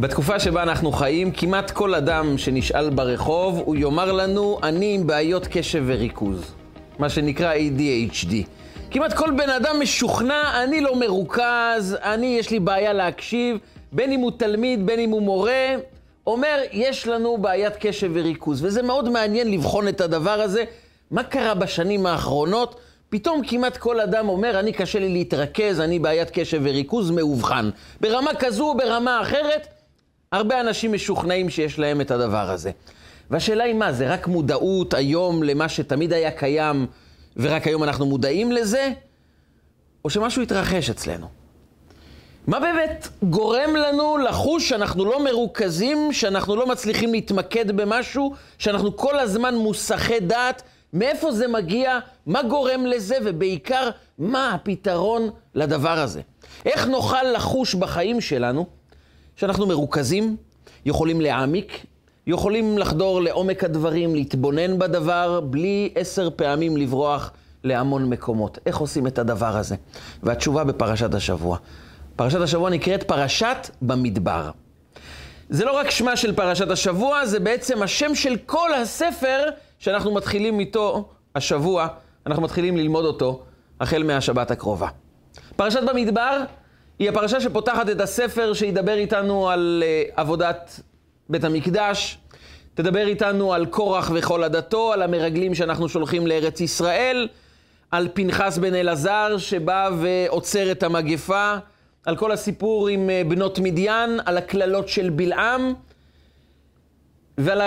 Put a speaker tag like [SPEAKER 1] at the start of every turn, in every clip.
[SPEAKER 1] בתקופה שבה אנחנו חיים, כמעט כל אדם שנשאל ברחוב, הוא יאמר לנו, אני עם בעיות קשב וריכוז. מה שנקרא ADHD. כמעט כל בן אדם משוכנע, אני לא מרוכז, אני, יש לי בעיה להקשיב, בין אם הוא תלמיד, בין אם הוא מורה, אומר, יש לנו בעיית קשב וריכוז. וזה מאוד מעניין לבחון את הדבר הזה. מה קרה בשנים האחרונות? פתאום כמעט כל אדם אומר, אני קשה לי להתרכז, אני בעיית קשב וריכוז מאובחן. ברמה כזו או ברמה אחרת, הרבה אנשים משוכנעים שיש להם את הדבר הזה. והשאלה היא מה, זה רק מודעות היום למה שתמיד היה קיים, ורק היום אנחנו מודעים לזה? או שמשהו התרחש אצלנו? מה באמת גורם לנו לחוש שאנחנו לא מרוכזים, שאנחנו לא מצליחים להתמקד במשהו, שאנחנו כל הזמן מוסחי דעת? מאיפה זה מגיע? מה גורם לזה? ובעיקר, מה הפתרון לדבר הזה? איך נוכל לחוש בחיים שלנו שאנחנו מרוכזים, יכולים להעמיק, יכולים לחדור לעומק הדברים, להתבונן בדבר, בלי עשר פעמים לברוח להמון מקומות. איך עושים את הדבר הזה? והתשובה בפרשת השבוע. פרשת השבוע נקראת פרשת במדבר. זה לא רק שמה של פרשת השבוע, זה בעצם השם של כל הספר שאנחנו מתחילים איתו השבוע, אנחנו מתחילים ללמוד אותו החל מהשבת הקרובה. פרשת במדבר היא הפרשה שפותחת את הספר שידבר איתנו על uh, עבודת בית המקדש, תדבר איתנו על קורח וכל עדתו, על המרגלים שאנחנו שולחים לארץ ישראל, על פנחס בן אלעזר שבא ועוצר את המגפה, על כל הסיפור עם uh, בנות מדיין, על הקללות של בלעם ועל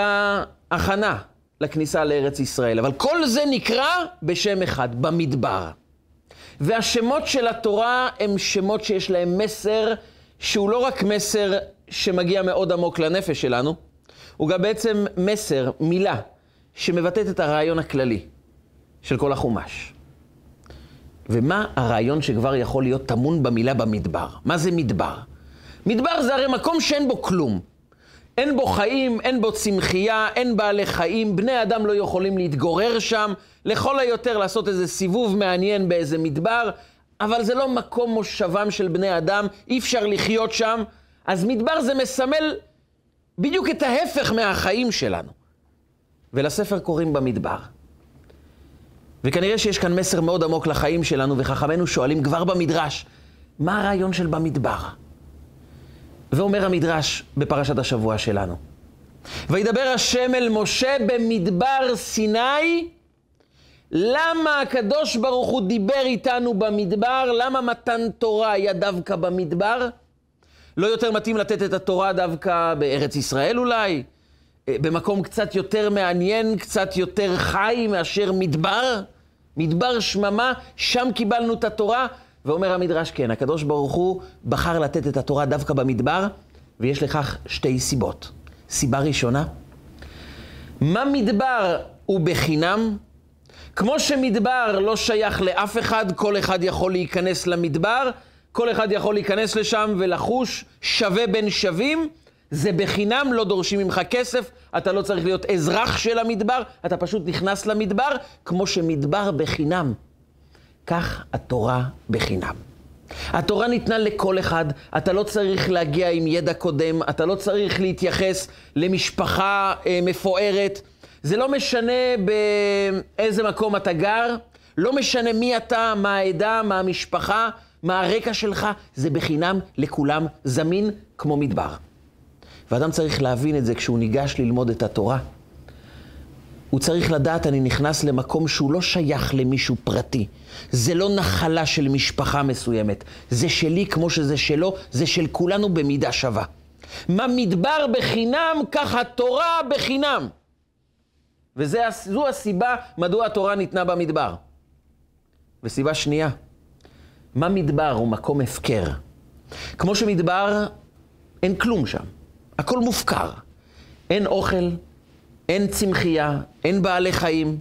[SPEAKER 1] ההכנה לכניסה לארץ ישראל. אבל כל זה נקרא בשם אחד, במדבר. והשמות של התורה הם שמות שיש להם מסר שהוא לא רק מסר שמגיע מאוד עמוק לנפש שלנו, הוא גם בעצם מסר, מילה, שמבטאת את הרעיון הכללי של כל החומש. ומה הרעיון שכבר יכול להיות טמון במילה במדבר? מה זה מדבר? מדבר זה הרי מקום שאין בו כלום. אין בו חיים, אין בו צמחייה, אין בעלי חיים, בני אדם לא יכולים להתגורר שם, לכל היותר לעשות איזה סיבוב מעניין באיזה מדבר, אבל זה לא מקום מושבם של בני אדם, אי אפשר לחיות שם. אז מדבר זה מסמל בדיוק את ההפך מהחיים שלנו. ולספר קוראים במדבר. וכנראה שיש כאן מסר מאוד עמוק לחיים שלנו, וחכמינו שואלים כבר במדרש, מה הרעיון של במדבר? ואומר המדרש בפרשת השבוע שלנו. וידבר השם אל משה במדבר סיני, למה הקדוש ברוך הוא דיבר איתנו במדבר? למה מתן תורה היה דווקא במדבר? לא יותר מתאים לתת את התורה דווקא בארץ ישראל אולי? אה, במקום קצת יותר מעניין, קצת יותר חי מאשר מדבר? מדבר שממה, שם קיבלנו את התורה. ואומר המדרש, כן, הקדוש ברוך הוא בחר לתת את התורה דווקא במדבר, ויש לכך שתי סיבות. סיבה ראשונה, מה מדבר הוא בחינם? כמו שמדבר לא שייך לאף אחד, כל אחד יכול להיכנס למדבר, כל אחד יכול להיכנס לשם ולחוש שווה בין שווים, זה בחינם, לא דורשים ממך כסף, אתה לא צריך להיות אזרח של המדבר, אתה פשוט נכנס למדבר, כמו שמדבר בחינם. כך התורה בחינם. התורה ניתנה לכל אחד, אתה לא צריך להגיע עם ידע קודם, אתה לא צריך להתייחס למשפחה אה, מפוארת. זה לא משנה באיזה מקום אתה גר, לא משנה מי אתה, מה העדה, מה המשפחה, מה הרקע שלך, זה בחינם לכולם, זמין כמו מדבר. ואדם צריך להבין את זה כשהוא ניגש ללמוד את התורה. הוא צריך לדעת, אני נכנס למקום שהוא לא שייך למישהו פרטי. זה לא נחלה של משפחה מסוימת. זה שלי כמו שזה שלו, זה של כולנו במידה שווה. מה מדבר בחינם, ככה תורה בחינם. וזו הסיבה מדוע התורה ניתנה במדבר. וסיבה שנייה, מה מדבר הוא מקום הפקר. כמו שמדבר, אין כלום שם. הכל מופקר. אין אוכל, אין צמחייה, אין בעלי חיים,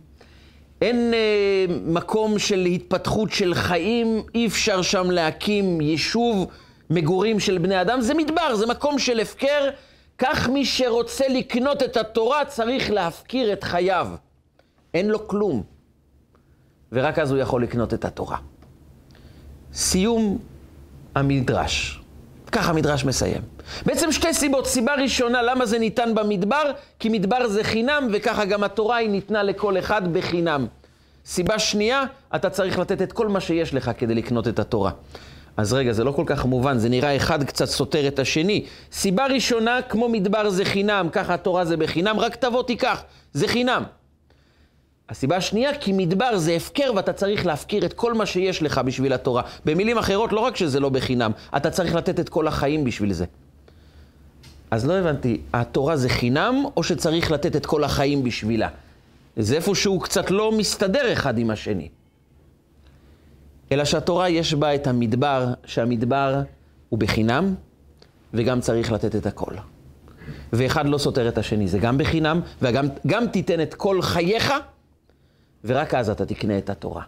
[SPEAKER 1] אין אה, מקום של התפתחות של חיים, אי אפשר שם להקים יישוב מגורים של בני אדם, זה מדבר, זה מקום של הפקר. כך מי שרוצה לקנות את התורה צריך להפקיר את חייו. אין לו כלום, ורק אז הוא יכול לקנות את התורה. סיום המדרש. ככה המדרש מסיים. בעצם שתי סיבות. סיבה ראשונה, למה זה ניתן במדבר? כי מדבר זה חינם, וככה גם התורה היא ניתנה לכל אחד בחינם. סיבה שנייה, אתה צריך לתת את כל מה שיש לך כדי לקנות את התורה. אז רגע, זה לא כל כך מובן, זה נראה אחד קצת סותר את השני. סיבה ראשונה, כמו מדבר זה חינם, ככה התורה זה בחינם, רק תבוא תיקח, זה חינם. הסיבה השנייה, כי מדבר זה הפקר ואתה צריך להפקיר את כל מה שיש לך בשביל התורה. במילים אחרות, לא רק שזה לא בחינם, אתה צריך לתת את כל החיים בשביל זה. אז לא הבנתי, התורה זה חינם, או שצריך לתת את כל החיים בשבילה? זה איפשהו קצת לא מסתדר אחד עם השני. אלא שהתורה יש בה את המדבר, שהמדבר הוא בחינם, וגם צריך לתת את הכל. ואחד לא סותר את השני, זה גם בחינם, וגם תיתן את כל חייך, ורק אז אתה תקנה את התורה.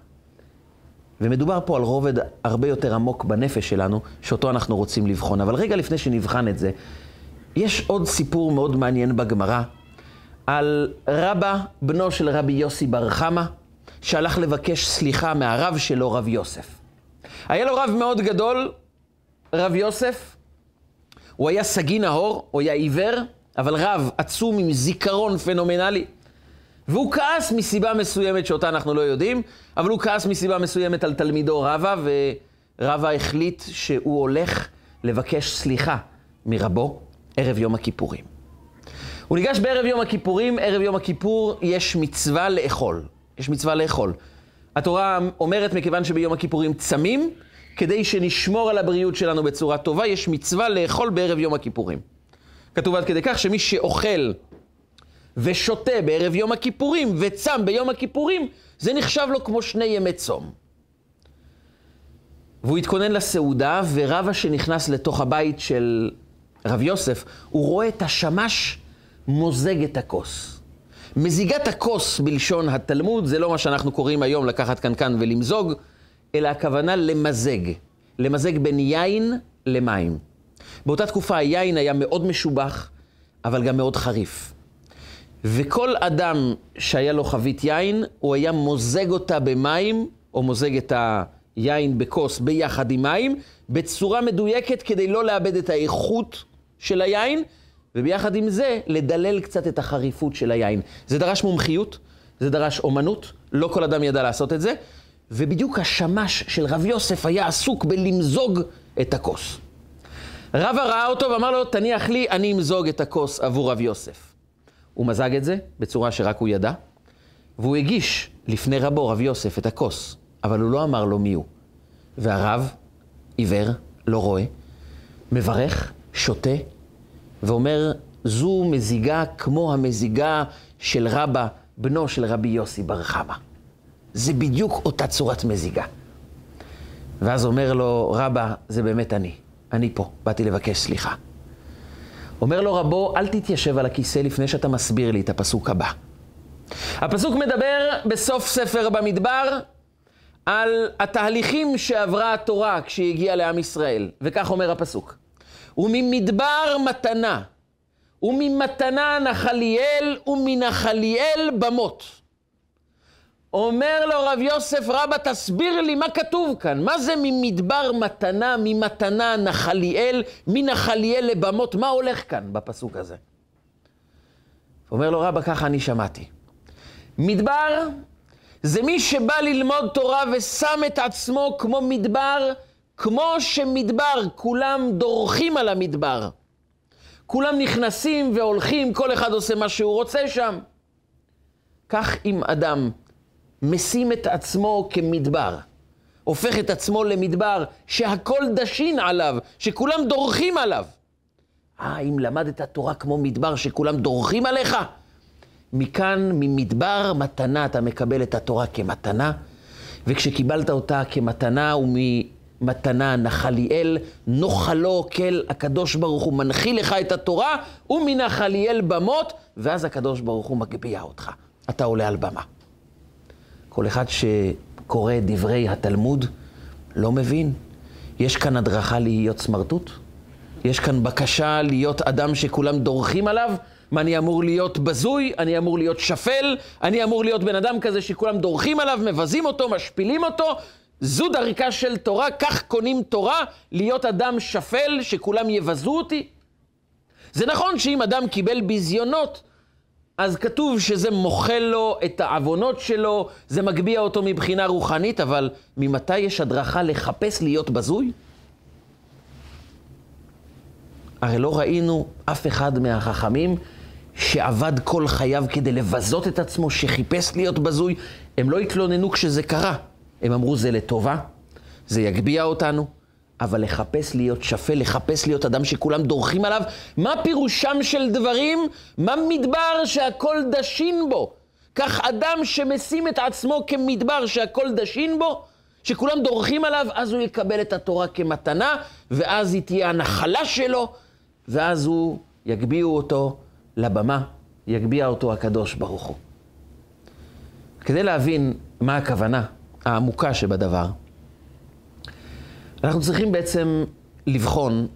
[SPEAKER 1] ומדובר פה על רובד הרבה יותר עמוק בנפש שלנו, שאותו אנחנו רוצים לבחון. אבל רגע לפני שנבחן את זה, יש עוד סיפור מאוד מעניין בגמרא, על רבא, בנו של רבי יוסי בר חמא, שהלך לבקש סליחה מהרב שלו, רב יוסף. היה לו רב מאוד גדול, רב יוסף. הוא היה סגי נהור, הוא היה עיוור, אבל רב עצום עם זיכרון פנומנלי. והוא כעס מסיבה מסוימת שאותה אנחנו לא יודעים, אבל הוא כעס מסיבה מסוימת על תלמידו רבא, ורבא החליט שהוא הולך לבקש סליחה מרבו ערב יום הכיפורים. הוא ניגש בערב יום הכיפורים, ערב יום הכיפור יש מצווה לאכול. יש מצווה לאכול. התורה אומרת, מכיוון שביום הכיפורים צמים, כדי שנשמור על הבריאות שלנו בצורה טובה, יש מצווה לאכול בערב יום הכיפורים. כתוב עד כדי כך שמי שאוכל ושותה בערב יום הכיפורים וצם ביום הכיפורים, זה נחשב לו כמו שני ימי צום. והוא התכונן לסעודה, ורבא שנכנס לתוך הבית של רב יוסף, הוא רואה את השמש מוזג את הכוס. מזיגת הכוס בלשון התלמוד זה לא מה שאנחנו קוראים היום לקחת קנקן ולמזוג, אלא הכוונה למזג. למזג בין יין למים. באותה תקופה היין היה מאוד משובח, אבל גם מאוד חריף. וכל אדם שהיה לו חבית יין, הוא היה מוזג אותה במים, או מוזג את היין בכוס ביחד עם מים, בצורה מדויקת כדי לא לאבד את האיכות של היין, וביחד עם זה, לדלל קצת את החריפות של היין. זה דרש מומחיות, זה דרש אומנות, לא כל אדם ידע לעשות את זה, ובדיוק השמש של רב יוסף היה עסוק בלמזוג את הכוס. רבא ראה אותו ואמר לו, תניח לי, אני אמזוג את הכוס עבור רב יוסף. הוא מזג את זה בצורה שרק הוא ידע, והוא הגיש לפני רבו, רב יוסף, את הכוס, אבל הוא לא אמר לו מי הוא. והרב, עיוור, לא רואה, מברך, שותה, ואומר, זו מזיגה כמו המזיגה של רבא, בנו של רבי יוסי בר חמא. זה בדיוק אותה צורת מזיגה. ואז אומר לו, רבא, זה באמת אני. אני פה, באתי לבקש סליחה. אומר לו רבו, אל תתיישב על הכיסא לפני שאתה מסביר לי את הפסוק הבא. הפסוק מדבר בסוף ספר במדבר על התהליכים שעברה התורה כשהיא הגיעה לעם ישראל, וכך אומר הפסוק. וממדבר מתנה, וממתנה נחליאל, ומנחליאל במות. אומר לו רב יוסף רבא, תסביר לי מה כתוב כאן. מה זה ממדבר מתנה, ממתנה נחליאל, מנחליאל לבמות? מה הולך כאן בפסוק הזה? אומר לו רבא, ככה אני שמעתי. מדבר זה מי שבא ללמוד תורה ושם את עצמו כמו מדבר, כמו שמדבר, כולם דורכים על המדבר. כולם נכנסים והולכים, כל אחד עושה מה שהוא רוצה שם. כך אם אדם משים את עצמו כמדבר, הופך את עצמו למדבר שהכל דשין עליו, שכולם דורכים עליו. אה, אם למדת תורה כמו מדבר שכולם דורכים עליך, מכאן, ממדבר מתנה, אתה מקבל את התורה כמתנה, וכשקיבלת אותה כמתנה וממתנה נחליאל, נוחלו כל הקדוש ברוך הוא מנחיל לך את התורה, ומנחליאל במות, ואז הקדוש ברוך הוא מגביה אותך. אתה עולה על במה. כל אחד שקורא דברי התלמוד לא מבין. יש כאן הדרכה להיות סמרטוט? יש כאן בקשה להיות אדם שכולם דורכים עליו? מה, אני אמור להיות בזוי? אני אמור להיות שפל? אני אמור להיות בן אדם כזה שכולם דורכים עליו, מבזים אותו, משפילים אותו? זו דרכה של תורה, כך קונים תורה, להיות אדם שפל, שכולם יבזו אותי? זה נכון שאם אדם קיבל ביזיונות, אז כתוב שזה מוחל לו את העוונות שלו, זה מגביה אותו מבחינה רוחנית, אבל ממתי יש הדרכה לחפש להיות בזוי? הרי לא ראינו אף אחד מהחכמים שעבד כל חייו כדי לבזות את עצמו, שחיפש להיות בזוי. הם לא התלוננו כשזה קרה. הם אמרו, זה לטובה, זה יגביה אותנו, אבל לחפש להיות שפל, לחפש להיות אדם שכולם דורכים עליו, מה פירושם של דברים? מה מדבר שהכל דשין בו? כך אדם שמשים את עצמו כמדבר שהכל דשין בו, שכולם דורכים עליו, אז הוא יקבל את התורה כמתנה, ואז היא תהיה הנחלה שלו, ואז הוא, יגביהו אותו לבמה, יגביה אותו הקדוש ברוך הוא. כדי להבין מה הכוונה העמוקה שבדבר, אנחנו צריכים בעצם לבחון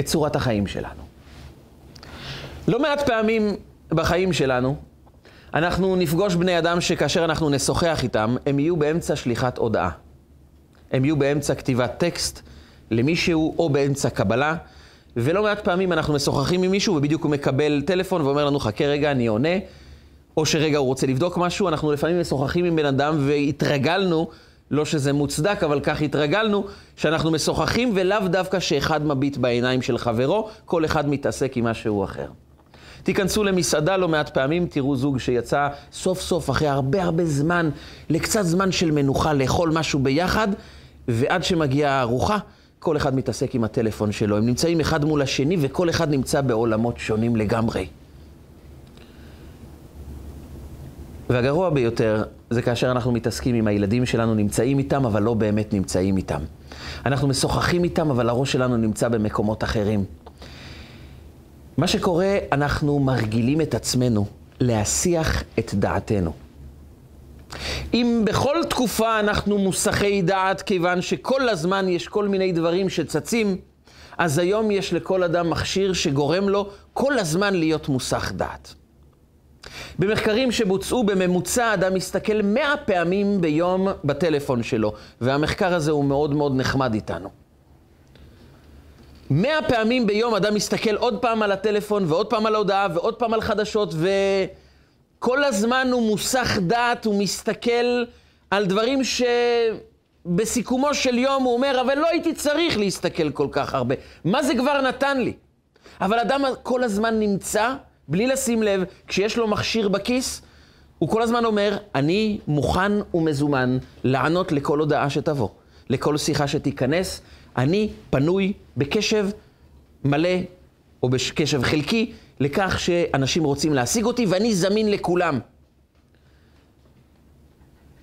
[SPEAKER 1] את צורת החיים שלנו. לא מעט פעמים בחיים שלנו, אנחנו נפגוש בני אדם שכאשר אנחנו נשוחח איתם, הם יהיו באמצע שליחת הודעה. הם יהיו באמצע כתיבת טקסט למישהו או באמצע קבלה, ולא מעט פעמים אנחנו משוחחים עם מישהו ובדיוק הוא מקבל טלפון ואומר לנו, חכה רגע, אני עונה, או שרגע הוא רוצה לבדוק משהו, אנחנו לפעמים משוחחים עם בן אדם והתרגלנו, לא שזה מוצדק, אבל כך התרגלנו, שאנחנו משוחחים ולאו דווקא שאחד מביט בעיניים של חברו, כל אחד מתעסק עם משהו אחר. תיכנסו למסעדה לא מעט פעמים, תראו זוג שיצא סוף סוף, אחרי הרבה הרבה זמן, לקצת זמן של מנוחה, לאכול משהו ביחד, ועד שמגיעה הארוחה, כל אחד מתעסק עם הטלפון שלו. הם נמצאים אחד מול השני, וכל אחד נמצא בעולמות שונים לגמרי. והגרוע ביותר זה כאשר אנחנו מתעסקים עם הילדים שלנו, נמצאים איתם, אבל לא באמת נמצאים איתם. אנחנו משוחחים איתם, אבל הראש שלנו נמצא במקומות אחרים. מה שקורה, אנחנו מרגילים את עצמנו להסיח את דעתנו. אם בכל תקופה אנחנו מוסחי דעת, כיוון שכל הזמן יש כל מיני דברים שצצים, אז היום יש לכל אדם מכשיר שגורם לו כל הזמן להיות מוסח דעת. במחקרים שבוצעו בממוצע, אדם מסתכל מאה פעמים ביום בטלפון שלו, והמחקר הזה הוא מאוד מאוד נחמד איתנו. מאה פעמים ביום אדם מסתכל עוד פעם על הטלפון, ועוד פעם על ההודעה, ועוד פעם על חדשות, וכל הזמן הוא מוסח דעת, הוא מסתכל על דברים שבסיכומו של יום הוא אומר, אבל לא הייתי צריך להסתכל כל כך הרבה. מה זה כבר נתן לי? אבל אדם כל הזמן נמצא בלי לשים לב, כשיש לו מכשיר בכיס, הוא כל הזמן אומר, אני מוכן ומזומן לענות לכל הודעה שתבוא, לכל שיחה שתיכנס, אני פנוי בקשב מלא או בקשב חלקי לכך שאנשים רוצים להשיג אותי ואני זמין לכולם.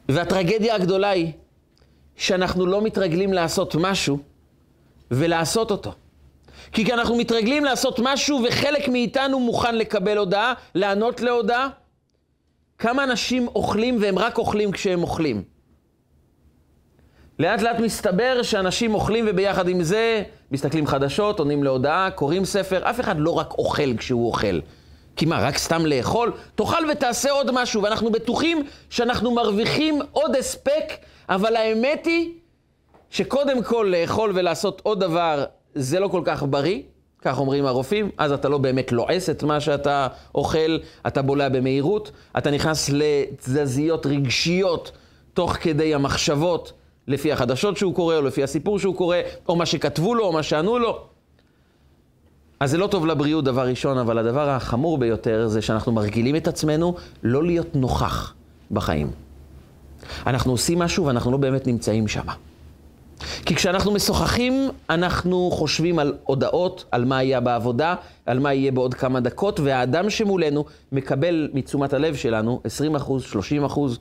[SPEAKER 1] והטרגדיה הגדולה היא שאנחנו לא מתרגלים לעשות משהו ולעשות אותו. כי אנחנו מתרגלים לעשות משהו וחלק מאיתנו מוכן לקבל הודעה, לענות להודעה. כמה אנשים אוכלים והם רק אוכלים כשהם אוכלים? לאט לאט מסתבר שאנשים אוכלים וביחד עם זה מסתכלים חדשות, עונים להודעה, קוראים ספר, אף אחד לא רק אוכל כשהוא אוכל. כי מה, רק סתם לאכול? תאכל ותעשה עוד משהו, ואנחנו בטוחים שאנחנו מרוויחים עוד הספק, אבל האמת היא שקודם כל לאכול ולעשות עוד דבר זה לא כל כך בריא, כך אומרים הרופאים, אז אתה לא באמת לועס את מה שאתה אוכל, אתה בולע במהירות, אתה נכנס לתזזיות רגשיות תוך כדי המחשבות, לפי החדשות שהוא קורא, או לפי הסיפור שהוא קורא, או מה שכתבו לו, או מה שענו לו. אז זה לא טוב לבריאות, דבר ראשון, אבל הדבר החמור ביותר זה שאנחנו מרגילים את עצמנו לא להיות נוכח בחיים. אנחנו עושים משהו ואנחנו לא באמת נמצאים שם. כי כשאנחנו משוחחים, אנחנו חושבים על הודעות, על מה יהיה בעבודה, על מה יהיה בעוד כמה דקות, והאדם שמולנו מקבל מתשומת הלב שלנו 20 אחוז, 30 אחוז,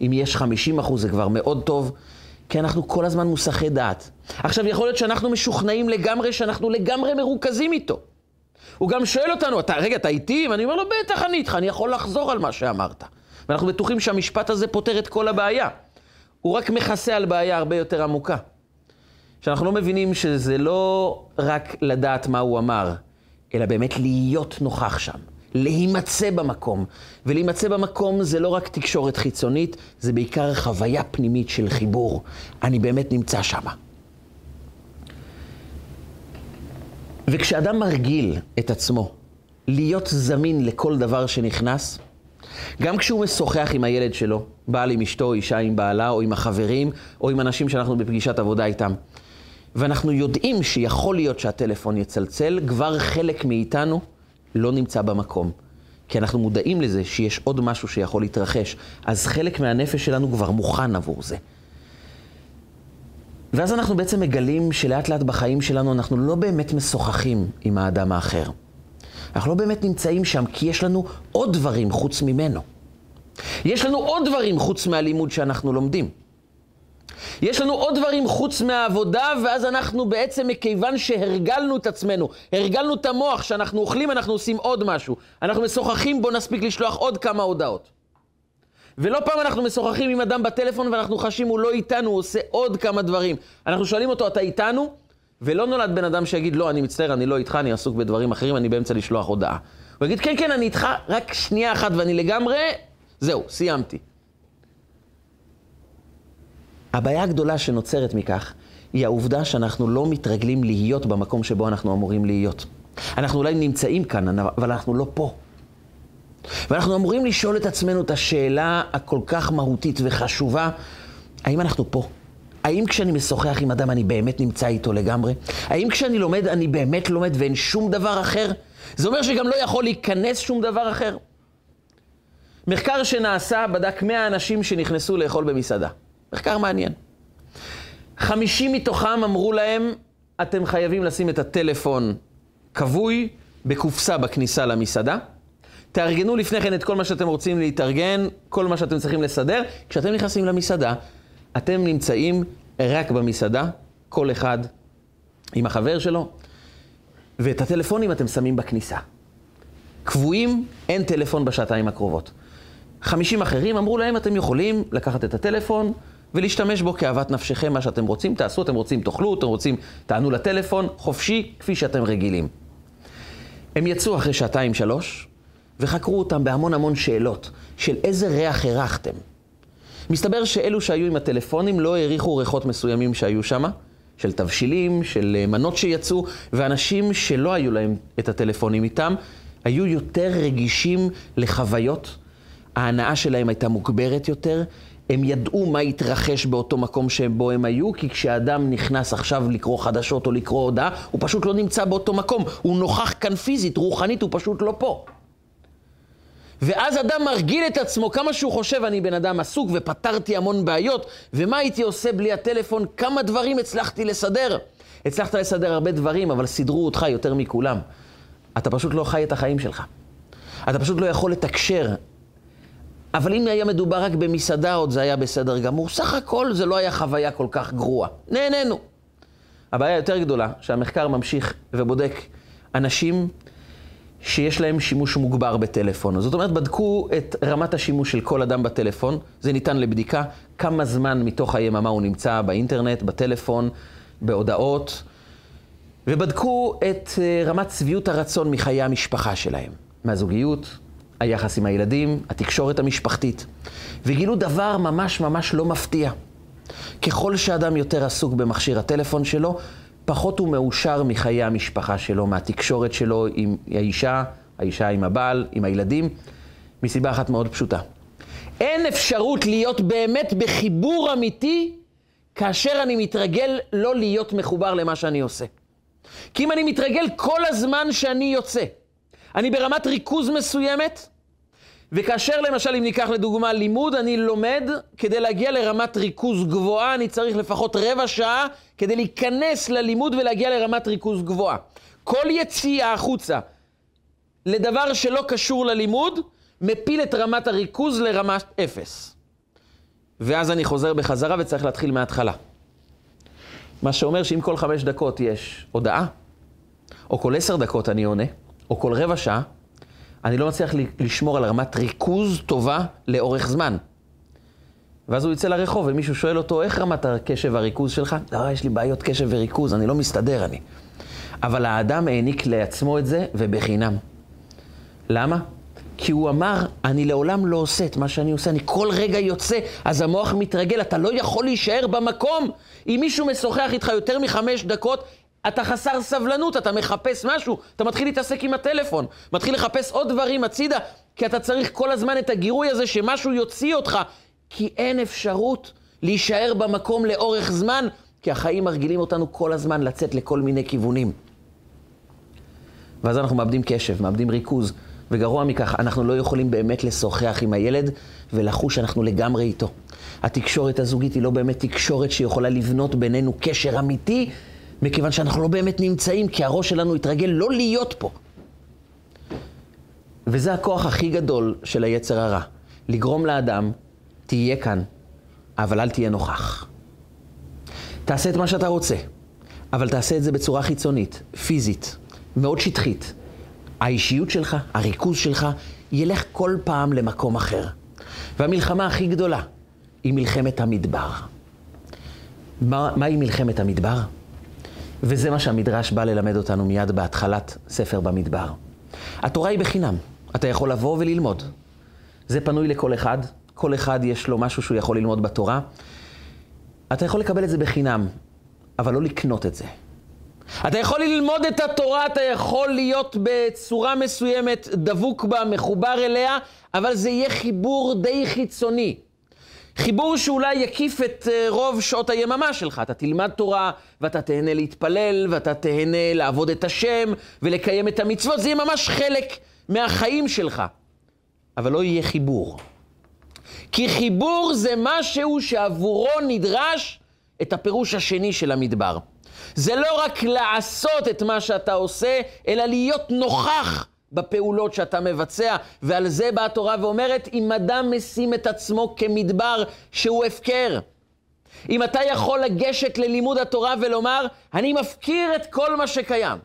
[SPEAKER 1] אם יש 50 אחוז זה כבר מאוד טוב, כי אנחנו כל הזמן מוסחי דעת. עכשיו, יכול להיות שאנחנו משוכנעים לגמרי, שאנחנו לגמרי מרוכזים איתו. הוא גם שואל אותנו, אתה, רגע, אתה איתי? ואני אומר לו, בטח אני איתך, אני יכול לחזור על מה שאמרת. ואנחנו בטוחים שהמשפט הזה פותר את כל הבעיה. הוא רק מכסה על בעיה הרבה יותר עמוקה. שאנחנו לא מבינים שזה לא רק לדעת מה הוא אמר, אלא באמת להיות נוכח שם. להימצא במקום. ולהימצא במקום זה לא רק תקשורת חיצונית, זה בעיקר חוויה פנימית של חיבור. אני באמת נמצא שם. וכשאדם מרגיל את עצמו להיות זמין לכל דבר שנכנס, גם כשהוא משוחח עם הילד שלו, בעל עם אשתו, אישה עם בעלה, או עם החברים, או עם אנשים שאנחנו בפגישת עבודה איתם, ואנחנו יודעים שיכול להיות שהטלפון יצלצל, כבר חלק מאיתנו לא נמצא במקום. כי אנחנו מודעים לזה שיש עוד משהו שיכול להתרחש, אז חלק מהנפש שלנו כבר מוכן עבור זה. ואז אנחנו בעצם מגלים שלאט לאט בחיים שלנו אנחנו לא באמת משוחחים עם האדם האחר. אנחנו לא באמת נמצאים שם כי יש לנו עוד דברים חוץ ממנו. יש לנו עוד דברים חוץ מהלימוד שאנחנו לומדים. יש לנו עוד דברים חוץ מהעבודה, ואז אנחנו בעצם, מכיוון שהרגלנו את עצמנו, הרגלנו את המוח, שאנחנו אוכלים, אנחנו עושים עוד משהו. אנחנו משוחחים, בוא נספיק לשלוח עוד כמה הודעות. ולא פעם אנחנו משוחחים עם אדם בטלפון ואנחנו חשים, הוא לא איתנו, הוא עושה עוד כמה דברים. אנחנו שואלים אותו, אתה איתנו? ולא נולד בן אדם שיגיד, לא, אני מצטער, אני לא איתך, אני עסוק בדברים אחרים, אני באמצע לשלוח הודעה. הוא יגיד, כן, כן, אני איתך, רק שנייה אחת ואני לגמרי, זהו, סיימתי. הבעיה הגדולה שנוצרת מכך, היא העובדה שאנחנו לא מתרגלים להיות במקום שבו אנחנו אמורים להיות. אנחנו אולי נמצאים כאן, אבל אנחנו לא פה. ואנחנו אמורים לשאול את עצמנו את השאלה הכל כך מהותית וחשובה, האם אנחנו פה? האם כשאני משוחח עם אדם אני באמת נמצא איתו לגמרי? האם כשאני לומד אני באמת לומד ואין שום דבר אחר? זה אומר שגם לא יכול להיכנס שום דבר אחר. מחקר שנעשה בדק 100 אנשים שנכנסו לאכול במסעדה. מחקר מעניין. 50 מתוכם אמרו להם, אתם חייבים לשים את הטלפון כבוי בקופסה בכניסה למסעדה. תארגנו לפני כן את כל מה שאתם רוצים להתארגן, כל מה שאתם צריכים לסדר. כשאתם נכנסים למסעדה, אתם נמצאים רק במסעדה, כל אחד עם החבר שלו, ואת הטלפונים אתם שמים בכניסה. קבועים, אין טלפון בשעתיים הקרובות. 50 אחרים אמרו להם, אתם יכולים לקחת את הטלפון ולהשתמש בו כאוות נפשכם, מה שאתם רוצים, תעשו, אתם רוצים, תאכלו, אתם רוצים, תענו לטלפון, חופשי, כפי שאתם רגילים. הם יצאו אחרי שעתיים-שלוש, וחקרו אותם בהמון המון שאלות, של איזה ריח הרחתם. מסתבר שאלו שהיו עם הטלפונים לא העריכו ריחות מסוימים שהיו שם, של תבשילים, של אה, מנות שיצאו, ואנשים שלא היו להם את הטלפונים איתם, היו יותר רגישים לחוויות. ההנאה שלהם הייתה מוגברת יותר, הם ידעו מה התרחש באותו מקום שבו הם היו, כי כשאדם נכנס עכשיו לקרוא חדשות או לקרוא הודעה, הוא פשוט לא נמצא באותו מקום. הוא נוכח כאן פיזית, רוחנית, הוא פשוט לא פה. ואז אדם מרגיל את עצמו, כמה שהוא חושב, אני בן אדם עסוק ופתרתי המון בעיות, ומה הייתי עושה בלי הטלפון? כמה דברים הצלחתי לסדר. הצלחת לסדר הרבה דברים, אבל סידרו אותך יותר מכולם. אתה פשוט לא חי את החיים שלך. אתה פשוט לא יכול לתקשר. אבל אם היה מדובר רק במסעדה, עוד זה היה בסדר גמור. סך הכל זה לא היה חוויה כל כך גרועה. נהנינו. הבעיה היותר גדולה, שהמחקר ממשיך ובודק אנשים שיש להם שימוש מוגבר בטלפון. זאת אומרת, בדקו את רמת השימוש של כל אדם בטלפון, זה ניתן לבדיקה, כמה זמן מתוך היממה הוא נמצא באינטרנט, בטלפון, בהודעות, ובדקו את אה, רמת שביעות הרצון מחיי המשפחה שלהם, מהזוגיות, היחס עם הילדים, התקשורת המשפחתית, וגילו דבר ממש ממש לא מפתיע. ככל שאדם יותר עסוק במכשיר הטלפון שלו, פחות הוא מאושר מחיי המשפחה שלו, מהתקשורת שלו עם האישה, האישה עם הבעל, עם הילדים, מסיבה אחת מאוד פשוטה. אין אפשרות להיות באמת בחיבור אמיתי כאשר אני מתרגל לא להיות מחובר למה שאני עושה. כי אם אני מתרגל כל הזמן שאני יוצא, אני ברמת ריכוז מסוימת, וכאשר למשל, אם ניקח לדוגמה לימוד, אני לומד, כדי להגיע לרמת ריכוז גבוהה, אני צריך לפחות רבע שעה כדי להיכנס ללימוד ולהגיע לרמת ריכוז גבוהה. כל יציאה החוצה לדבר שלא קשור ללימוד, מפיל את רמת הריכוז לרמת אפס. ואז אני חוזר בחזרה וצריך להתחיל מההתחלה. מה שאומר שאם כל חמש דקות יש הודעה, או כל עשר דקות אני עונה, או כל רבע שעה, אני לא מצליח לשמור על רמת ריכוז טובה לאורך זמן. ואז הוא יצא לרחוב ומישהו שואל אותו, איך רמת הקשב והריכוז שלך? לא, יש לי בעיות קשב וריכוז, אני לא מסתדר אני. אבל האדם העניק לעצמו את זה, ובחינם. למה? כי הוא אמר, אני לעולם לא עושה את מה שאני עושה, אני כל רגע יוצא, אז המוח מתרגל, אתה לא יכול להישאר במקום. אם מישהו משוחח איתך יותר מחמש דקות, אתה חסר סבלנות, אתה מחפש משהו, אתה מתחיל להתעסק עם הטלפון, מתחיל לחפש עוד דברים הצידה, כי אתה צריך כל הזמן את הגירוי הזה שמשהו יוציא אותך, כי אין אפשרות להישאר במקום לאורך זמן, כי החיים מרגילים אותנו כל הזמן לצאת לכל מיני כיוונים. ואז אנחנו מאבדים קשב, מאבדים ריכוז, וגרוע מכך, אנחנו לא יכולים באמת לשוחח עם הילד ולחוש שאנחנו לגמרי איתו. התקשורת הזוגית היא לא באמת תקשורת שיכולה לבנות בינינו קשר אמיתי, מכיוון שאנחנו לא באמת נמצאים, כי הראש שלנו התרגל לא להיות פה. וזה הכוח הכי גדול של היצר הרע, לגרום לאדם, תהיה כאן, אבל אל תהיה נוכח. תעשה את מה שאתה רוצה, אבל תעשה את זה בצורה חיצונית, פיזית, מאוד שטחית. האישיות שלך, הריכוז שלך, ילך כל פעם למקום אחר. והמלחמה הכי גדולה היא מלחמת המדבר. מה, מהי מלחמת המדבר? וזה מה שהמדרש בא ללמד אותנו מיד בהתחלת ספר במדבר. התורה היא בחינם, אתה יכול לבוא וללמוד. זה פנוי לכל אחד, כל אחד יש לו משהו שהוא יכול ללמוד בתורה. אתה יכול לקבל את זה בחינם, אבל לא לקנות את זה. אתה יכול ללמוד את התורה, אתה יכול להיות בצורה מסוימת דבוק בה, מחובר אליה, אבל זה יהיה חיבור די חיצוני. חיבור שאולי יקיף את אה, רוב שעות היממה שלך. אתה תלמד תורה, ואתה תהנה להתפלל, ואתה תהנה לעבוד את השם, ולקיים את המצוות. זה יהיה ממש חלק מהחיים שלך. אבל לא יהיה חיבור. כי חיבור זה משהו שעבורו נדרש את הפירוש השני של המדבר. זה לא רק לעשות את מה שאתה עושה, אלא להיות נוכח בפעולות שאתה מבצע. ועל זה באה התורה ואומרת, אם אדם משים את עצמו כמדבר שהוא הפקר. אם אתה יכול לגשת ללימוד התורה ולומר, אני מפקיר את כל מה שקיים.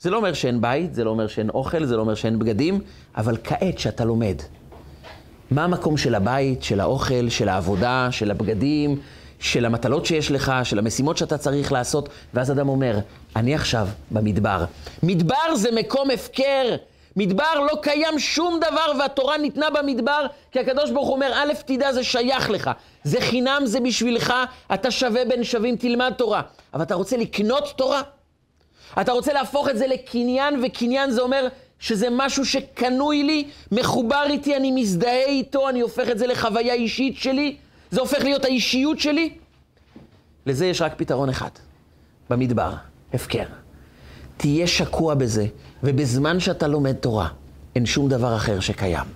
[SPEAKER 1] זה לא אומר שאין בית, זה לא אומר שאין אוכל, זה לא אומר שאין בגדים, אבל כעת שאתה לומד. מה המקום של הבית, של האוכל, של העבודה, של הבגדים, של המטלות שיש לך, של המשימות שאתה צריך לעשות, ואז אדם אומר, אני עכשיו במדבר. מדבר זה מקום הפקר. מדבר לא קיים שום דבר והתורה ניתנה במדבר, כי הקדוש ברוך הוא אומר, א', תדע, זה שייך לך. זה חינם, זה בשבילך, אתה שווה בין שווים, תלמד תורה. אבל אתה רוצה לקנות תורה? אתה רוצה להפוך את זה לקניין, וקניין זה אומר שזה משהו שקנוי לי, מחובר איתי, אני מזדהה איתו, אני הופך את זה לחוויה אישית שלי, זה הופך להיות האישיות שלי? לזה יש רק פתרון אחד, במדבר, הפקר. תהיה שקוע בזה, ובזמן שאתה לומד תורה, אין שום דבר אחר שקיים.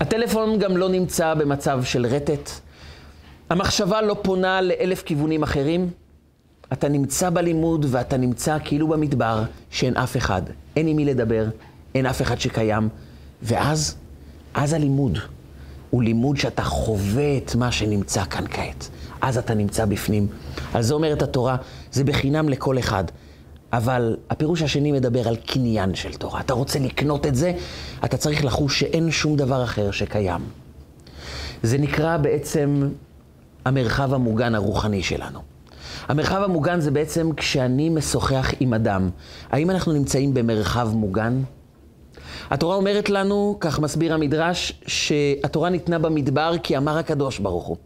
[SPEAKER 1] הטלפון גם לא נמצא במצב של רטט, המחשבה לא פונה לאלף כיוונים אחרים. אתה נמצא בלימוד ואתה נמצא כאילו במדבר שאין אף אחד, אין עם מי לדבר, אין אף אחד שקיים, ואז, אז הלימוד. הוא לימוד שאתה חווה את מה שנמצא כאן כעת. אז אתה נמצא בפנים. על זה אומרת התורה, זה בחינם לכל אחד. אבל הפירוש השני מדבר על קניין של תורה. אתה רוצה לקנות את זה, אתה צריך לחוש שאין שום דבר אחר שקיים. זה נקרא בעצם המרחב המוגן הרוחני שלנו. המרחב המוגן זה בעצם כשאני משוחח עם אדם. האם אנחנו נמצאים במרחב מוגן? התורה אומרת לנו, כך מסביר המדרש, שהתורה ניתנה במדבר כי אמר הקדוש ברוך הוא.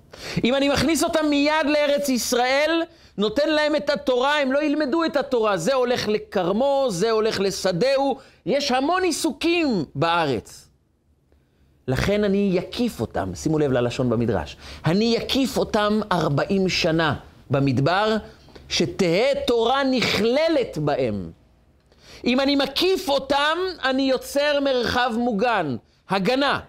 [SPEAKER 1] אם אני מכניס אותם מיד לארץ ישראל, נותן להם את התורה, הם לא ילמדו את התורה. זה הולך לכרמו, זה הולך לשדהו, יש המון עיסוקים בארץ. לכן אני יקיף אותם, שימו לב ללשון במדרש, אני יקיף אותם ארבעים שנה במדבר, שתהא תורה נכללת בהם. אם אני מקיף אותם, אני יוצר מרחב מוגן, הגנה.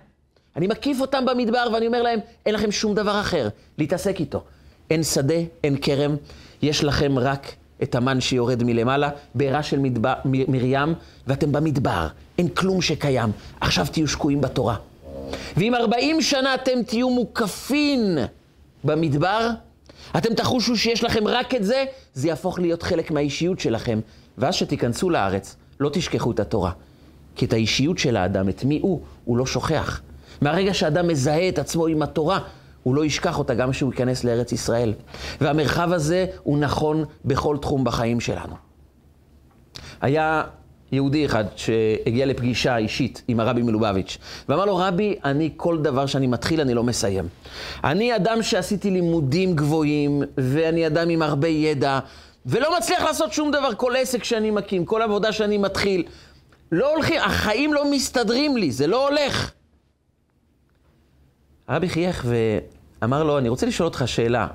[SPEAKER 1] אני מקיף אותם במדבר ואני אומר להם, אין לכם שום דבר אחר להתעסק איתו. אין שדה, אין כרם, יש לכם רק את המן שיורד מלמעלה, בעירה של מדבר, מרים, ואתם במדבר, אין כלום שקיים. עכשיו תהיו שקועים בתורה. ואם ארבעים שנה אתם תהיו מוקפין במדבר, אתם תחושו שיש לכם רק את זה, זה יהפוך להיות חלק מהאישיות שלכם. ואז שתיכנסו לארץ, לא תשכחו את התורה. כי את האישיות של האדם, את מי הוא, הוא לא שוכח. מהרגע שאדם מזהה את עצמו עם התורה, הוא לא ישכח אותה גם כשהוא ייכנס לארץ ישראל. והמרחב הזה הוא נכון בכל תחום בחיים שלנו. היה יהודי אחד שהגיע לפגישה אישית עם הרבי מלובביץ', ואמר לו, רבי, אני כל דבר שאני מתחיל, אני לא מסיים. אני אדם שעשיתי לימודים גבוהים, ואני אדם עם הרבה ידע, ולא מצליח לעשות שום דבר, כל עסק שאני מקים, כל עבודה שאני מתחיל. לא הולכים, החיים לא מסתדרים לי, זה לא הולך. הרבי חייך ואמר לו, אני רוצה לשאול אותך שאלה.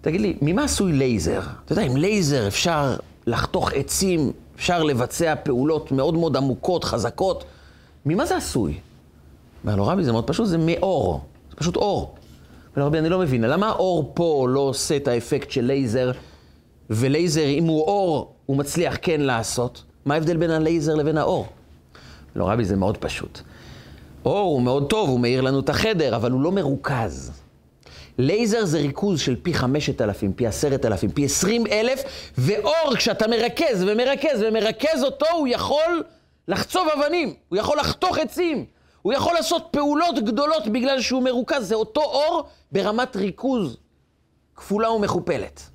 [SPEAKER 1] תגיד לי, ממה עשוי לייזר? אתה יודע, עם לייזר אפשר לחתוך עצים, אפשר לבצע פעולות מאוד מאוד עמוקות, חזקות. ממה זה עשוי? אומר לו, רבי, זה מאוד פשוט, זה מאור. זה פשוט אור. אומר לו, רבי, אני לא מבין, למה האור פה לא עושה את האפקט של לייזר, ולייזר, אם הוא אור, הוא מצליח כן לעשות? מה ההבדל בין הלייזר לבין האור? לא, רבי, זה מאוד פשוט. אור הוא מאוד טוב, הוא מאיר לנו את החדר, אבל הוא לא מרוכז. לייזר זה ריכוז של פי חמשת אלפים, פי עשרת אלפים, פי עשרים אלף, ואור, כשאתה מרכז ומרכז ומרכז אותו, הוא יכול לחצוב אבנים, הוא יכול לחתוך עצים, הוא יכול לעשות פעולות גדולות בגלל שהוא מרוכז. זה אותו אור ברמת ריכוז כפולה ומכופלת.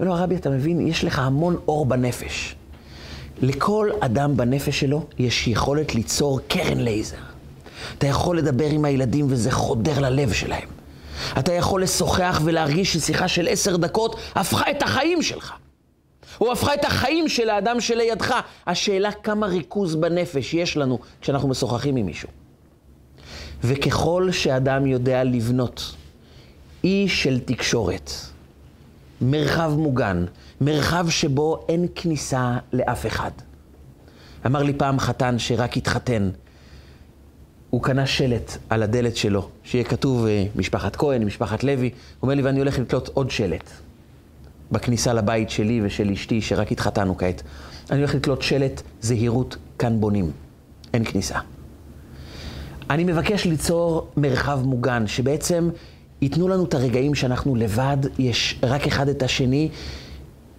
[SPEAKER 1] אומר לו, הרבי, אתה מבין, יש לך המון אור בנפש. לכל אדם בנפש שלו יש יכולת ליצור קרן לייזר. אתה יכול לדבר עם הילדים וזה חודר ללב שלהם. אתה יכול לשוחח ולהרגיש ששיחה של עשר דקות הפכה את החיים שלך. או הפכה את החיים של האדם שלידך. השאלה כמה ריכוז בנפש יש לנו כשאנחנו משוחחים עם מישהו. וככל שאדם יודע לבנות אי של תקשורת, מרחב מוגן, מרחב שבו אין כניסה לאף אחד. אמר לי פעם חתן שרק התחתן, הוא קנה שלט על הדלת שלו, שיהיה כתוב אה, משפחת כהן, משפחת לוי. הוא אומר לי, ואני הולך לתלות עוד שלט בכניסה לבית שלי ושל אשתי, שרק התחתנו כעת. אני הולך לתלות שלט, זהירות, כאן בונים. אין כניסה. אני מבקש ליצור מרחב מוגן, שבעצם ייתנו לנו את הרגעים שאנחנו לבד, יש רק אחד את השני,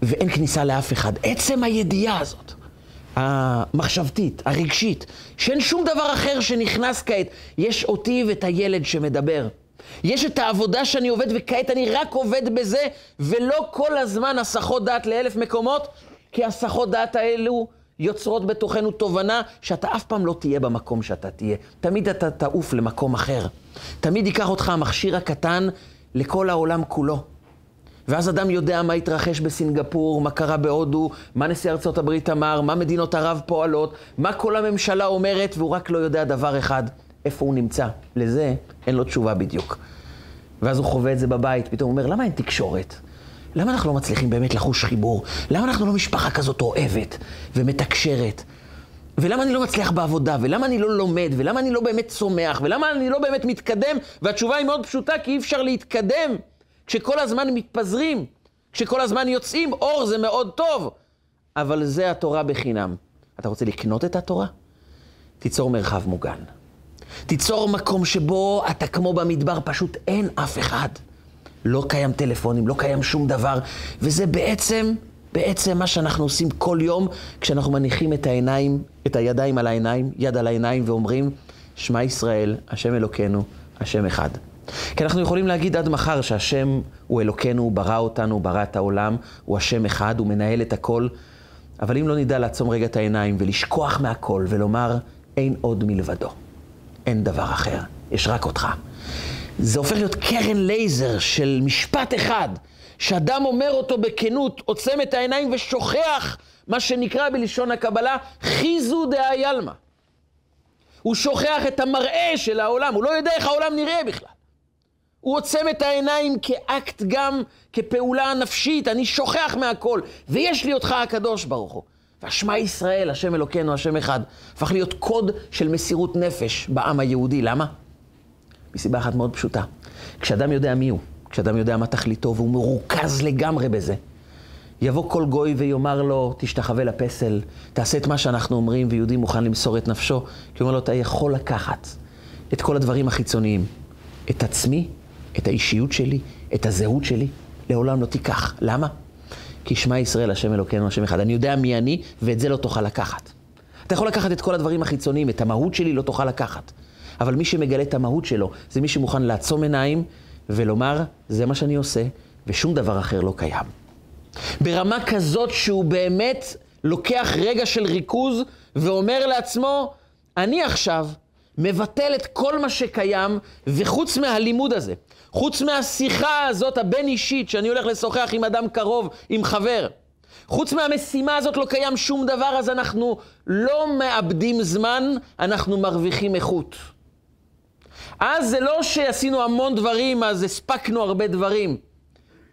[SPEAKER 1] ואין כניסה לאף אחד. עצם הידיעה הזאת. המחשבתית, הרגשית, שאין שום דבר אחר שנכנס כעת. יש אותי ואת הילד שמדבר. יש את העבודה שאני עובד, וכעת אני רק עובד בזה, ולא כל הזמן הסחות דעת לאלף מקומות, כי הסחות דעת האלו יוצרות בתוכנו תובנה שאתה אף פעם לא תהיה במקום שאתה תהיה. תמיד אתה תעוף למקום אחר. תמיד ייקח אותך המכשיר הקטן לכל העולם כולו. ואז אדם יודע מה התרחש בסינגפור, מה קרה בהודו, מה נשיא ארצות הברית אמר, מה מדינות ערב פועלות, מה כל הממשלה אומרת, והוא רק לא יודע דבר אחד, איפה הוא נמצא. לזה אין לו תשובה בדיוק. ואז הוא חווה את זה בבית, פתאום הוא אומר, למה אין תקשורת? למה אנחנו לא מצליחים באמת לחוש חיבור? למה אנחנו לא משפחה כזאת אוהבת ומתקשרת? ולמה אני לא מצליח בעבודה? ולמה אני לא לומד? ולמה אני לא באמת צומח? ולמה אני לא באמת מתקדם? והתשובה היא מאוד פשוטה, כי אי אפשר להתקדם כשכל הזמן מתפזרים, כשכל הזמן יוצאים, אור זה מאוד טוב, אבל זה התורה בחינם. אתה רוצה לקנות את התורה? תיצור מרחב מוגן. תיצור מקום שבו אתה כמו במדבר, פשוט אין אף אחד. לא קיים טלפונים, לא קיים שום דבר, וזה בעצם, בעצם מה שאנחנו עושים כל יום כשאנחנו מניחים את העיניים, את הידיים על העיניים, יד על העיניים, ואומרים, שמע ישראל, השם אלוקינו, השם אחד. כי אנחנו יכולים להגיד עד מחר שהשם הוא אלוקינו, הוא ברא אותנו, הוא ברא את העולם, הוא השם אחד, הוא מנהל את הכל. אבל אם לא נדע לעצום רגע את העיניים ולשכוח מהכל ולומר, אין עוד מלבדו, אין דבר אחר, יש רק אותך. זה הופך להיות קרן לייזר של משפט אחד, שאדם אומר אותו בכנות, עוצם את העיניים ושוכח מה שנקרא בלשון הקבלה חיזו דאי עלמא. הוא שוכח את המראה של העולם, הוא לא יודע איך העולם נראה בכלל. הוא עוצם את העיניים כאקט גם, כפעולה נפשית, אני שוכח מהכל, ויש לי אותך הקדוש ברוך הוא. והשמע ישראל, השם אלוקינו, השם אחד, הפך להיות קוד של מסירות נפש בעם היהודי. למה? מסיבה אחת מאוד פשוטה. כשאדם יודע מי הוא, כשאדם יודע מה תכליתו והוא מרוכז לגמרי בזה, יבוא כל גוי ויאמר לו, תשתחווה לפסל, תעשה את מה שאנחנו אומרים, ויהודי מוכן למסור את נפשו, כי הוא אומר לו, אתה יכול לקחת את כל הדברים החיצוניים, את עצמי את האישיות שלי, את הזהות שלי, לעולם לא תיקח. למה? כי שמע ישראל, השם אלוקינו, השם אחד. אני יודע מי אני, ואת זה לא תוכל לקחת. אתה יכול לקחת את כל הדברים החיצוניים, את המהות שלי לא תוכל לקחת. אבל מי שמגלה את המהות שלו, זה מי שמוכן לעצום עיניים ולומר, זה מה שאני עושה, ושום דבר אחר לא קיים. ברמה כזאת שהוא באמת לוקח רגע של ריכוז ואומר לעצמו, אני עכשיו מבטל את כל מה שקיים, וחוץ מהלימוד הזה, חוץ מהשיחה הזאת הבין-אישית, שאני הולך לשוחח עם אדם קרוב, עם חבר, חוץ מהמשימה הזאת לא קיים שום דבר, אז אנחנו לא מאבדים זמן, אנחנו מרוויחים איכות. אז זה לא שעשינו המון דברים, אז הספקנו הרבה דברים.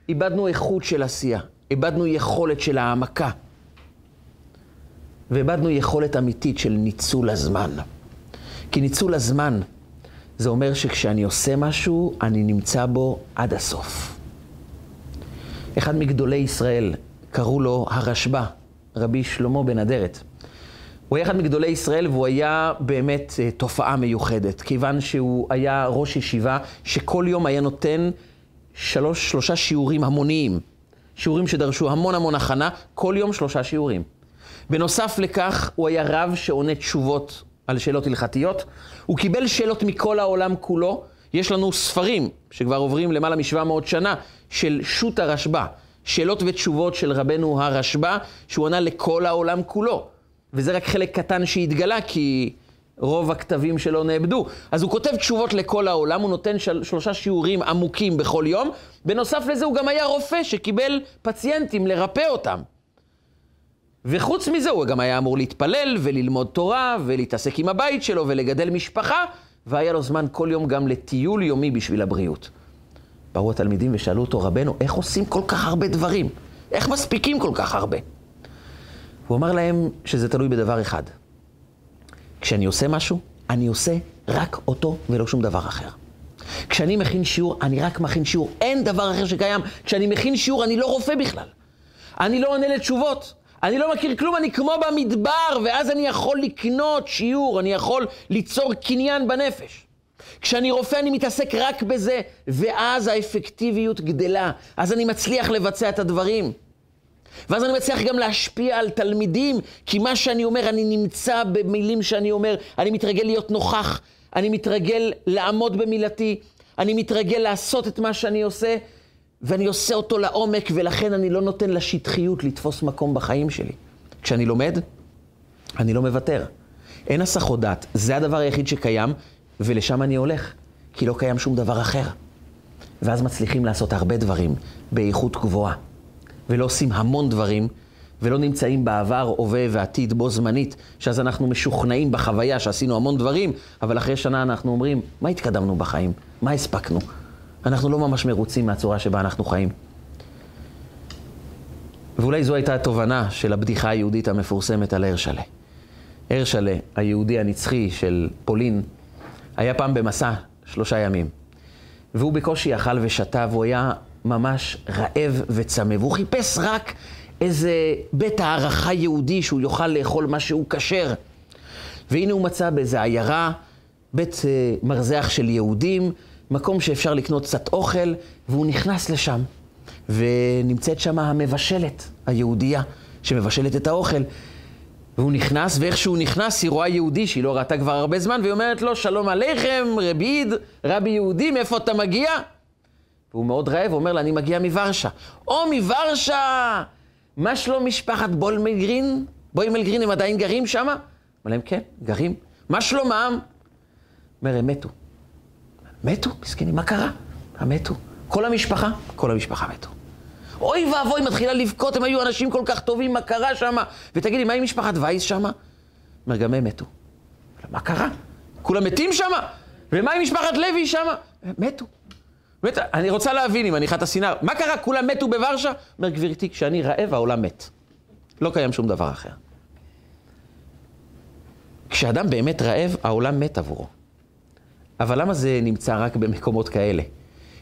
[SPEAKER 1] איבדנו איכות של עשייה, איבדנו יכולת של העמקה, ואיבדנו יכולת אמיתית של ניצול הזמן. כי ניצול הזמן, זה אומר שכשאני עושה משהו, אני נמצא בו עד הסוף. אחד מגדולי ישראל, קראו לו הרשב"א, רבי שלמה בן אדרת. הוא היה אחד מגדולי ישראל והוא היה באמת אה, תופעה מיוחדת, כיוון שהוא היה ראש ישיבה שכל יום היה נותן שלוש, שלושה שיעורים המוניים. שיעורים שדרשו המון המון הכנה, כל יום שלושה שיעורים. בנוסף לכך, הוא היה רב שעונה תשובות על שאלות הלכתיות. הוא קיבל שאלות מכל העולם כולו. יש לנו ספרים שכבר עוברים למעלה מ-700 שנה של שו"ת הרשב"א, שאלות ותשובות של רבנו הרשב"א, שהוא ענה לכל העולם כולו. וזה רק חלק קטן שהתגלה, כי רוב הכתבים שלו נאבדו. אז הוא כותב תשובות לכל העולם, הוא נותן של, שלושה שיעורים עמוקים בכל יום. בנוסף לזה הוא גם היה רופא שקיבל פציינטים לרפא אותם. וחוץ מזה הוא גם היה אמור להתפלל וללמוד תורה ולהתעסק עם הבית שלו ולגדל משפחה, והיה לו זמן כל יום גם לטיול יומי בשביל הבריאות. באו התלמידים ושאלו אותו, רבנו, איך עושים כל כך הרבה דברים? איך מספיקים כל כך הרבה? הוא אמר להם שזה תלוי בדבר אחד. כשאני עושה משהו, אני עושה רק אותו ולא שום דבר אחר. כשאני מכין שיעור, אני רק מכין שיעור, אין דבר אחר שקיים. כשאני מכין שיעור, אני לא רופא בכלל. אני לא עונה לתשובות. אני לא מכיר כלום, אני כמו במדבר, ואז אני יכול לקנות שיעור, אני יכול ליצור קניין בנפש. כשאני רופא אני מתעסק רק בזה, ואז האפקטיביות גדלה, אז אני מצליח לבצע את הדברים. ואז אני מצליח גם להשפיע על תלמידים, כי מה שאני אומר, אני נמצא במילים שאני אומר, אני מתרגל להיות נוכח, אני מתרגל לעמוד במילתי, אני מתרגל לעשות את מה שאני עושה, ואני עושה אותו לעומק, ולכן אני לא נותן לשטחיות לתפוס מקום בחיים שלי. כשאני לומד, אני לא מוותר. אין הסחות דעת, זה הדבר היחיד שקיים, ולשם אני הולך, כי לא קיים שום דבר אחר. ואז מצליחים לעשות הרבה דברים באיכות גבוהה, ולא עושים המון דברים, ולא נמצאים בעבר, הווה ועתיד בו זמנית, שאז אנחנו משוכנעים בחוויה שעשינו המון דברים, אבל אחרי שנה אנחנו אומרים, מה התקדמנו בחיים? מה הספקנו? אנחנו לא ממש מרוצים מהצורה שבה אנחנו חיים. ואולי זו הייתה התובנה של הבדיחה היהודית המפורסמת על הרשלה. הרשלה, היהודי הנצחי של פולין, היה פעם במסע שלושה ימים. והוא בקושי אכל ושתה, והוא היה ממש רעב וצמא. והוא חיפש רק איזה בית הערכה יהודי שהוא יוכל לאכול משהו כשר. והנה הוא מצא באיזה עיירה, בית אה, מרזח של יהודים, מקום שאפשר לקנות קצת אוכל, והוא נכנס לשם. ונמצאת שם המבשלת, היהודייה, שמבשלת את האוכל. והוא נכנס, ואיך שהוא נכנס, היא רואה יהודי שהיא לא ראתה כבר הרבה זמן, והיא אומרת לו, שלום עליכם, רביד, רבי יהודי, מאיפה אתה מגיע? והוא מאוד רעב, הוא אומר לה, אני מגיע מוורשה. או, מוורשה! מה שלום משפחת בולמלגרין? בוימלגרין, הם עדיין גרים שם? אמר להם, כן, גרים. מה שלומם? אומר, הם מתו. מתו, מסכנים, מה קרה? הם מתו. כל המשפחה? כל המשפחה מתו. אוי ואבוי, מתחילה לבכות, הם היו אנשים כל כך טובים, מה קרה שם? ותגידי, מה עם משפחת וייס שם? אומר, גם הם מתו. מה קרה? כולם מתים שם? ומה עם משפחת לוי שם? מתו. מת, אני רוצה להבין אם אני חת הסינר, מה קרה? כולם מתו בוורשה? אומר, גברתי, כשאני רעב, העולם מת. לא קיים שום דבר אחר. כשאדם באמת רעב, העולם מת עבורו. אבל למה זה נמצא רק במקומות כאלה?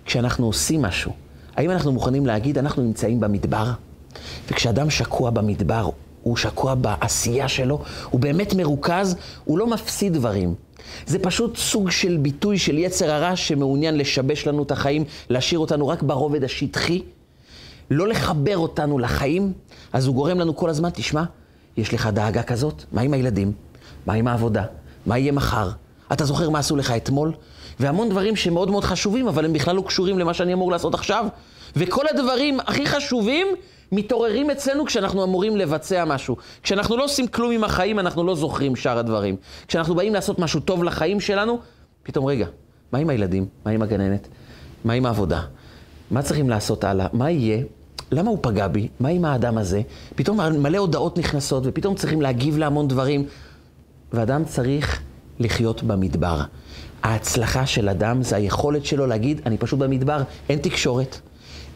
[SPEAKER 1] כשאנחנו עושים משהו, האם אנחנו מוכנים להגיד, אנחנו נמצאים במדבר? וכשאדם שקוע במדבר, הוא שקוע בעשייה שלו, הוא באמת מרוכז, הוא לא מפסיד דברים. זה פשוט סוג של ביטוי של יצר הרע שמעוניין לשבש לנו את החיים, להשאיר אותנו רק ברובד השטחי, לא לחבר אותנו לחיים, אז הוא גורם לנו כל הזמן, תשמע, יש לך דאגה כזאת? מה עם הילדים? מה עם העבודה? מה יהיה מחר? אתה זוכר מה עשו לך אתמול? והמון דברים שמאוד מאוד חשובים, אבל הם בכלל לא קשורים למה שאני אמור לעשות עכשיו. וכל הדברים הכי חשובים מתעוררים אצלנו כשאנחנו אמורים לבצע משהו. כשאנחנו לא עושים כלום עם החיים, אנחנו לא זוכרים שאר הדברים. כשאנחנו באים לעשות משהו טוב לחיים שלנו, פתאום, רגע, מה עם הילדים? מה עם הגננת? מה עם העבודה? מה צריכים לעשות הלאה? מה יהיה? למה הוא פגע בי? מה עם האדם הזה? פתאום מלא הודעות נכנסות, ופתאום צריכים להגיב להמון דברים. ואדם צריך לחיות במדבר. ההצלחה של אדם זה היכולת שלו להגיד, אני פשוט במדבר, אין תקשורת,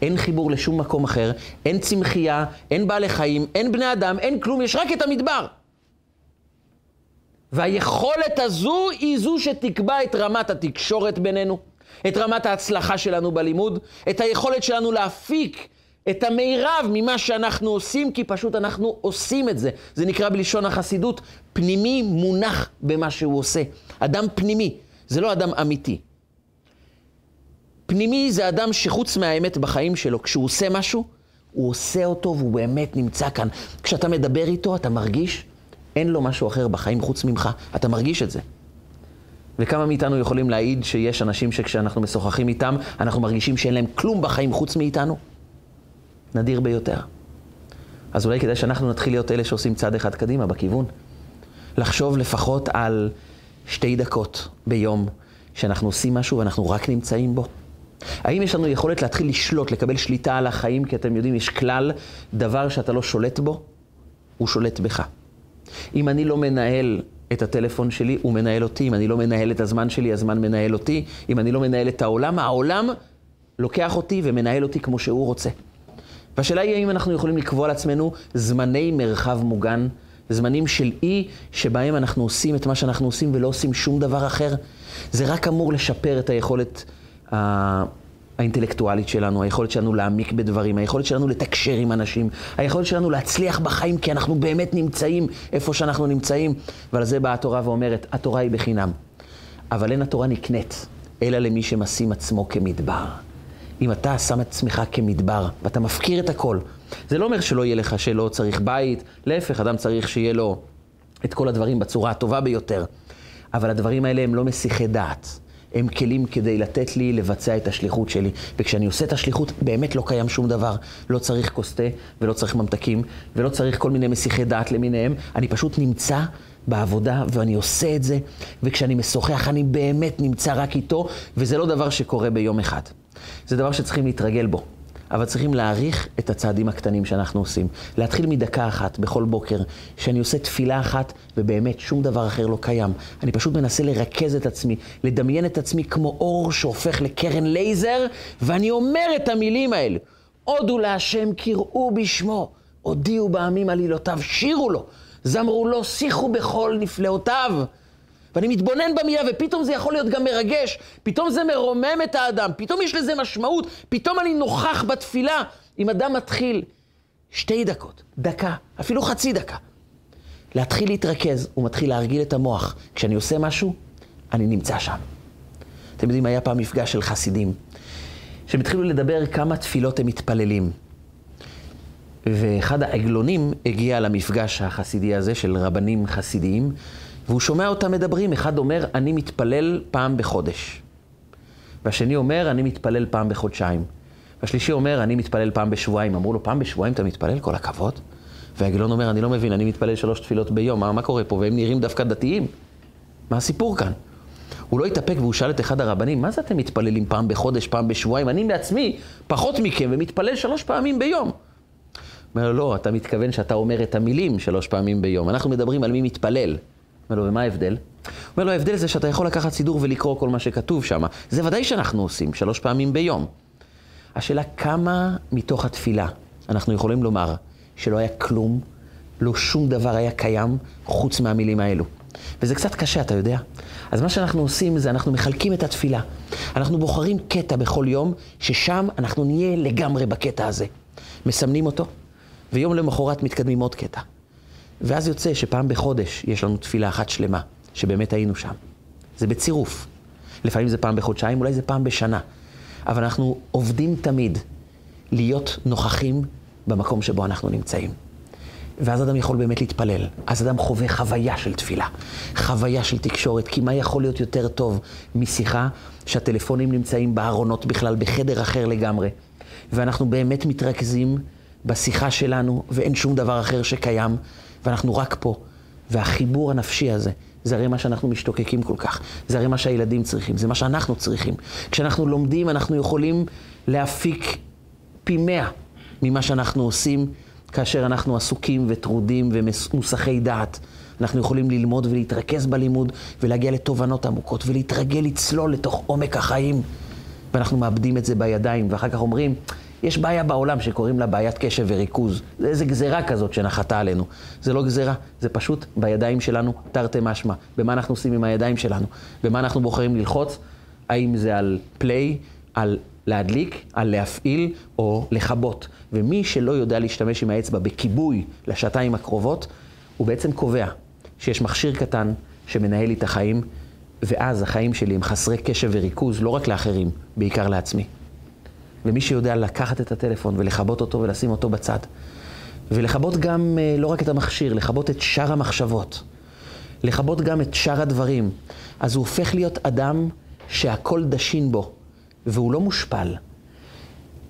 [SPEAKER 1] אין חיבור לשום מקום אחר, אין צמחייה, אין בעלי חיים, אין בני אדם, אין כלום, יש רק את המדבר. והיכולת הזו היא זו שתקבע את רמת התקשורת בינינו, את רמת ההצלחה שלנו בלימוד, את היכולת שלנו להפיק את המירב ממה שאנחנו עושים, כי פשוט אנחנו עושים את זה. זה נקרא בלשון החסידות, פנימי מונח במה שהוא עושה. אדם פנימי, זה לא אדם אמיתי. פנימי זה אדם שחוץ מהאמת בחיים שלו, כשהוא עושה משהו, הוא עושה אותו והוא באמת נמצא כאן. כשאתה מדבר איתו, אתה מרגיש, אין לו משהו אחר בחיים חוץ ממך. אתה מרגיש את זה. וכמה מאיתנו יכולים להעיד שיש אנשים שכשאנחנו משוחחים איתם, אנחנו מרגישים שאין להם כלום בחיים חוץ מאיתנו? נדיר ביותר. אז אולי כדאי שאנחנו נתחיל להיות אלה שעושים צעד אחד קדימה בכיוון. לחשוב לפחות על שתי דקות ביום שאנחנו עושים משהו ואנחנו רק נמצאים בו. האם יש לנו יכולת להתחיל לשלוט, לקבל שליטה על החיים? כי אתם יודעים, יש כלל, דבר שאתה לא שולט בו, הוא שולט בך. אם אני לא מנהל את הטלפון שלי, הוא מנהל אותי. אם אני לא מנהל את הזמן שלי, הזמן מנהל אותי. אם אני לא מנהל את העולם, העולם לוקח אותי ומנהל אותי כמו שהוא רוצה. והשאלה היא האם אנחנו יכולים לקבוע לעצמנו זמני מרחב מוגן, זמנים של אי שבהם אנחנו עושים את מה שאנחנו עושים ולא עושים שום דבר אחר. זה רק אמור לשפר את היכולת האינטלקטואלית שלנו, היכולת שלנו להעמיק בדברים, היכולת שלנו לתקשר עם אנשים, היכולת שלנו להצליח בחיים, כי אנחנו באמת נמצאים איפה שאנחנו נמצאים. ועל זה באה התורה ואומרת, התורה היא בחינם. אבל אין התורה נקנית, אלא למי שמשים עצמו כמדבר. אם אתה שם את עצמך כמדבר, ואתה מפקיר את הכל, זה לא אומר שלא יהיה לך שלא צריך בית, להפך, אדם צריך שיהיה לו את כל הדברים בצורה הטובה ביותר. אבל הדברים האלה הם לא מסיחי דעת. הם כלים כדי לתת לי לבצע את השליחות שלי. וכשאני עושה את השליחות, באמת לא קיים שום דבר. לא צריך כוס ולא צריך ממתקים, ולא צריך כל מיני מסיחי דעת למיניהם. אני פשוט נמצא בעבודה, ואני עושה את זה, וכשאני משוחח, אני באמת נמצא רק איתו, וזה לא דבר שקורה ביום אחד. זה דבר שצריכים להתרגל בו. אבל צריכים להעריך את הצעדים הקטנים שאנחנו עושים. להתחיל מדקה אחת בכל בוקר, שאני עושה תפילה אחת ובאמת שום דבר אחר לא קיים. אני פשוט מנסה לרכז את עצמי, לדמיין את עצמי כמו אור שהופך לקרן לייזר, ואני אומר את המילים האלה. הודו להשם קראו בשמו, הודיעו בעמים עלילותיו, שירו לו, זמרו לו, שיחו בכל נפלאותיו. ואני מתבונן במילה, ופתאום זה יכול להיות גם מרגש, פתאום זה מרומם את האדם, פתאום יש לזה משמעות, פתאום אני נוכח בתפילה. אם אדם מתחיל שתי דקות, דקה, אפילו חצי דקה, להתחיל להתרכז, הוא מתחיל להרגיל את המוח. כשאני עושה משהו, אני נמצא שם. אתם יודעים, היה פעם מפגש של חסידים, שהם התחילו לדבר כמה תפילות הם מתפללים. ואחד העגלונים הגיע למפגש החסידי הזה של רבנים חסידיים, והוא שומע אותם מדברים, אחד אומר, אני מתפלל פעם בחודש. והשני אומר, אני מתפלל פעם בחודשיים. והשלישי אומר, אני מתפלל פעם בשבועיים. אמרו לו, פעם בשבועיים אתה מתפלל? כל הכבוד. והגילון אומר, אני לא מבין, אני מתפלל שלוש תפילות ביום, מה, מה קורה פה? והם נראים דווקא דתיים. מה הסיפור כאן? הוא לא התאפק והוא שאל את אחד הרבנים, מה זה אתם מתפללים פעם בחודש, פעם בשבועיים? אני בעצמי פחות מכם ומתפלל שלוש פעמים ביום. אומר לו, לא, אתה מתכוון שאתה אומר את המילים שלוש פעמים ביום. אנחנו מדברים על מי מתפלל. אומר לו, ומה ההבדל? אומר לו, ההבדל זה שאתה יכול לקחת סידור ולקרוא כל מה שכתוב שם. זה ודאי שאנחנו עושים, שלוש פעמים ביום. השאלה, כמה מתוך התפילה אנחנו יכולים לומר שלא היה כלום, לא שום דבר היה קיים חוץ מהמילים האלו. וזה קצת קשה, אתה יודע? אז מה שאנחנו עושים זה אנחנו מחלקים את התפילה. אנחנו בוחרים קטע בכל יום, ששם אנחנו נהיה לגמרי בקטע הזה. מסמנים אותו, ויום למחרת מתקדמים עוד קטע. ואז יוצא שפעם בחודש יש לנו תפילה אחת שלמה, שבאמת היינו שם. זה בצירוף. לפעמים זה פעם בחודשיים, אולי זה פעם בשנה. אבל אנחנו עובדים תמיד להיות נוכחים במקום שבו אנחנו נמצאים. ואז אדם יכול באמת להתפלל. אז אדם חווה חוויה של תפילה, חוויה של תקשורת, כי מה יכול להיות יותר טוב משיחה שהטלפונים נמצאים בארונות בכלל, בחדר אחר לגמרי, ואנחנו באמת מתרכזים בשיחה שלנו, ואין שום דבר אחר שקיים, ואנחנו רק פה. והחיבור הנפשי הזה, זה הרי מה שאנחנו משתוקקים כל כך. זה הרי מה שהילדים צריכים, זה מה שאנחנו צריכים. כשאנחנו לומדים, אנחנו יכולים להפיק פי מאה ממה שאנחנו עושים כאשר אנחנו עסוקים וטרודים ומוסכי דעת. אנחנו יכולים ללמוד ולהתרכז בלימוד ולהגיע לתובנות עמוקות ולהתרגל לצלול לתוך עומק החיים. ואנחנו מאבדים את זה בידיים, ואחר כך אומרים, יש בעיה בעולם שקוראים לה בעיית קשב וריכוז. זה איזה גזירה כזאת שנחתה עלינו. זה לא גזירה, זה פשוט בידיים שלנו, תרתי משמע. במה אנחנו עושים עם הידיים שלנו? במה אנחנו בוחרים ללחוץ? האם זה על פליי, על להדליק, על להפעיל או לכבות. ומי שלא יודע להשתמש עם האצבע בכיבוי לשעתיים הקרובות, הוא בעצם קובע שיש מכשיר קטן שמנהל לי את החיים, ואז החיים שלי הם חסרי קשב וריכוז, לא רק לאחרים, בעיקר לעצמי. ומי שיודע לקחת את הטלפון ולכבות אותו ולשים אותו בצד, ולכבות גם אה, לא רק את המכשיר, לכבות את שאר המחשבות, לכבות גם את שאר הדברים, אז הוא הופך להיות אדם שהכל דשין בו, והוא לא מושפל.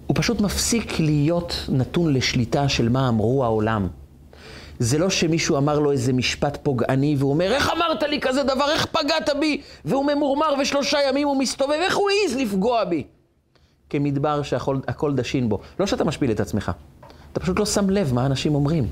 [SPEAKER 1] הוא פשוט מפסיק להיות נתון לשליטה של מה אמרו העולם. זה לא שמישהו אמר לו איזה משפט פוגעני, והוא אומר, איך אמרת לי כזה דבר, איך פגעת בי? והוא ממורמר ושלושה ימים הוא מסתובב, איך הוא העז לפגוע בי? כמדבר שהכל דשין בו. לא שאתה משפיל את עצמך, אתה פשוט לא שם לב מה אנשים אומרים.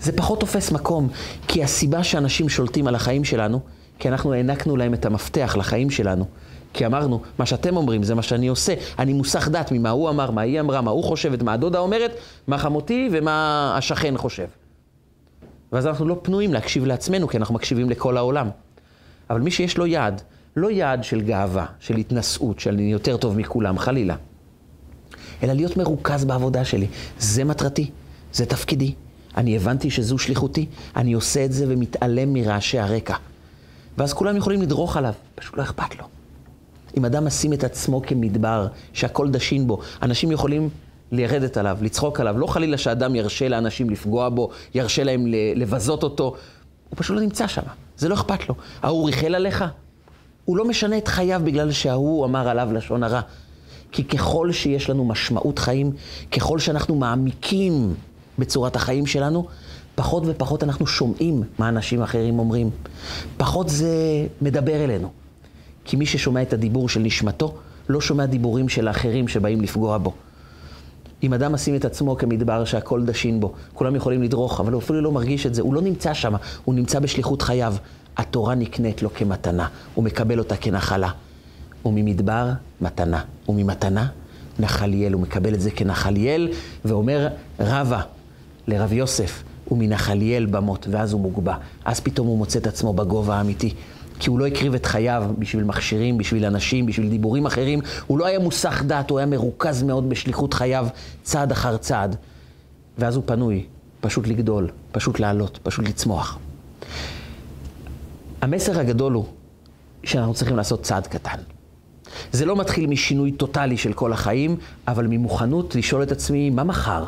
[SPEAKER 1] זה פחות תופס מקום, כי הסיבה שאנשים שולטים על החיים שלנו, כי אנחנו הענקנו להם את המפתח לחיים שלנו. כי אמרנו, מה שאתם אומרים זה מה שאני עושה. אני מוסך דעת ממה הוא אמר, מה היא אמרה, מה הוא חושבת, מה הדודה אומרת, מה חמותי ומה השכן חושב. ואז אנחנו לא פנויים להקשיב לעצמנו, כי אנחנו מקשיבים לכל העולם. אבל מי שיש לו יעד, לא יעד של גאווה, של התנשאות, של אני יותר טוב מכולם, חלילה. אלא להיות מרוכז בעבודה שלי. זה מטרתי, זה תפקידי. אני הבנתי שזו שליחותי, אני עושה את זה ומתעלם מרעשי הרקע. ואז כולם יכולים לדרוך עליו, פשוט לא אכפת לו. אם אדם משים את עצמו כמדבר, שהכל דשין בו, אנשים יכולים לרדת עליו, לצחוק עליו. לא חלילה שאדם ירשה לאנשים לפגוע בו, ירשה להם לבזות אותו. הוא פשוט לא נמצא שם, זה לא אכפת לו. ההוא ריחל עליך, הוא לא משנה את חייו בגלל שההוא אמר עליו לשון הרע. כי ככל שיש לנו משמעות חיים, ככל שאנחנו מעמיקים בצורת החיים שלנו, פחות ופחות אנחנו שומעים מה אנשים אחרים אומרים. פחות זה מדבר אלינו. כי מי ששומע את הדיבור של נשמתו, לא שומע דיבורים של האחרים שבאים לפגוע בו. אם אדם משים את עצמו כמדבר שהכל דשין בו, כולם יכולים לדרוך, אבל הוא אפילו לא מרגיש את זה, הוא לא נמצא שם, הוא נמצא בשליחות חייו. התורה נקנית לו כמתנה, הוא מקבל אותה כנחלה. וממדבר, מתנה. וממתנה, נחליאל. הוא מקבל את זה כנחליאל, ואומר רבה לרב יוסף, ומנחליאל במות, ואז הוא מוגבע. אז פתאום הוא מוצא את עצמו בגובה האמיתי. כי הוא לא הקריב את חייו בשביל מכשירים, בשביל אנשים, בשביל דיבורים אחרים. הוא לא היה מוסך דעת, הוא היה מרוכז מאוד בשליחות חייו, צעד אחר צעד. ואז הוא פנוי, פשוט לגדול, פשוט לעלות, פשוט לצמוח. המסר הגדול הוא שאנחנו צריכים לעשות צעד קטן. זה לא מתחיל משינוי טוטאלי של כל החיים, אבל ממוכנות לשאול את עצמי, מה מחר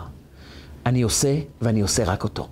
[SPEAKER 1] אני עושה ואני עושה רק אותו.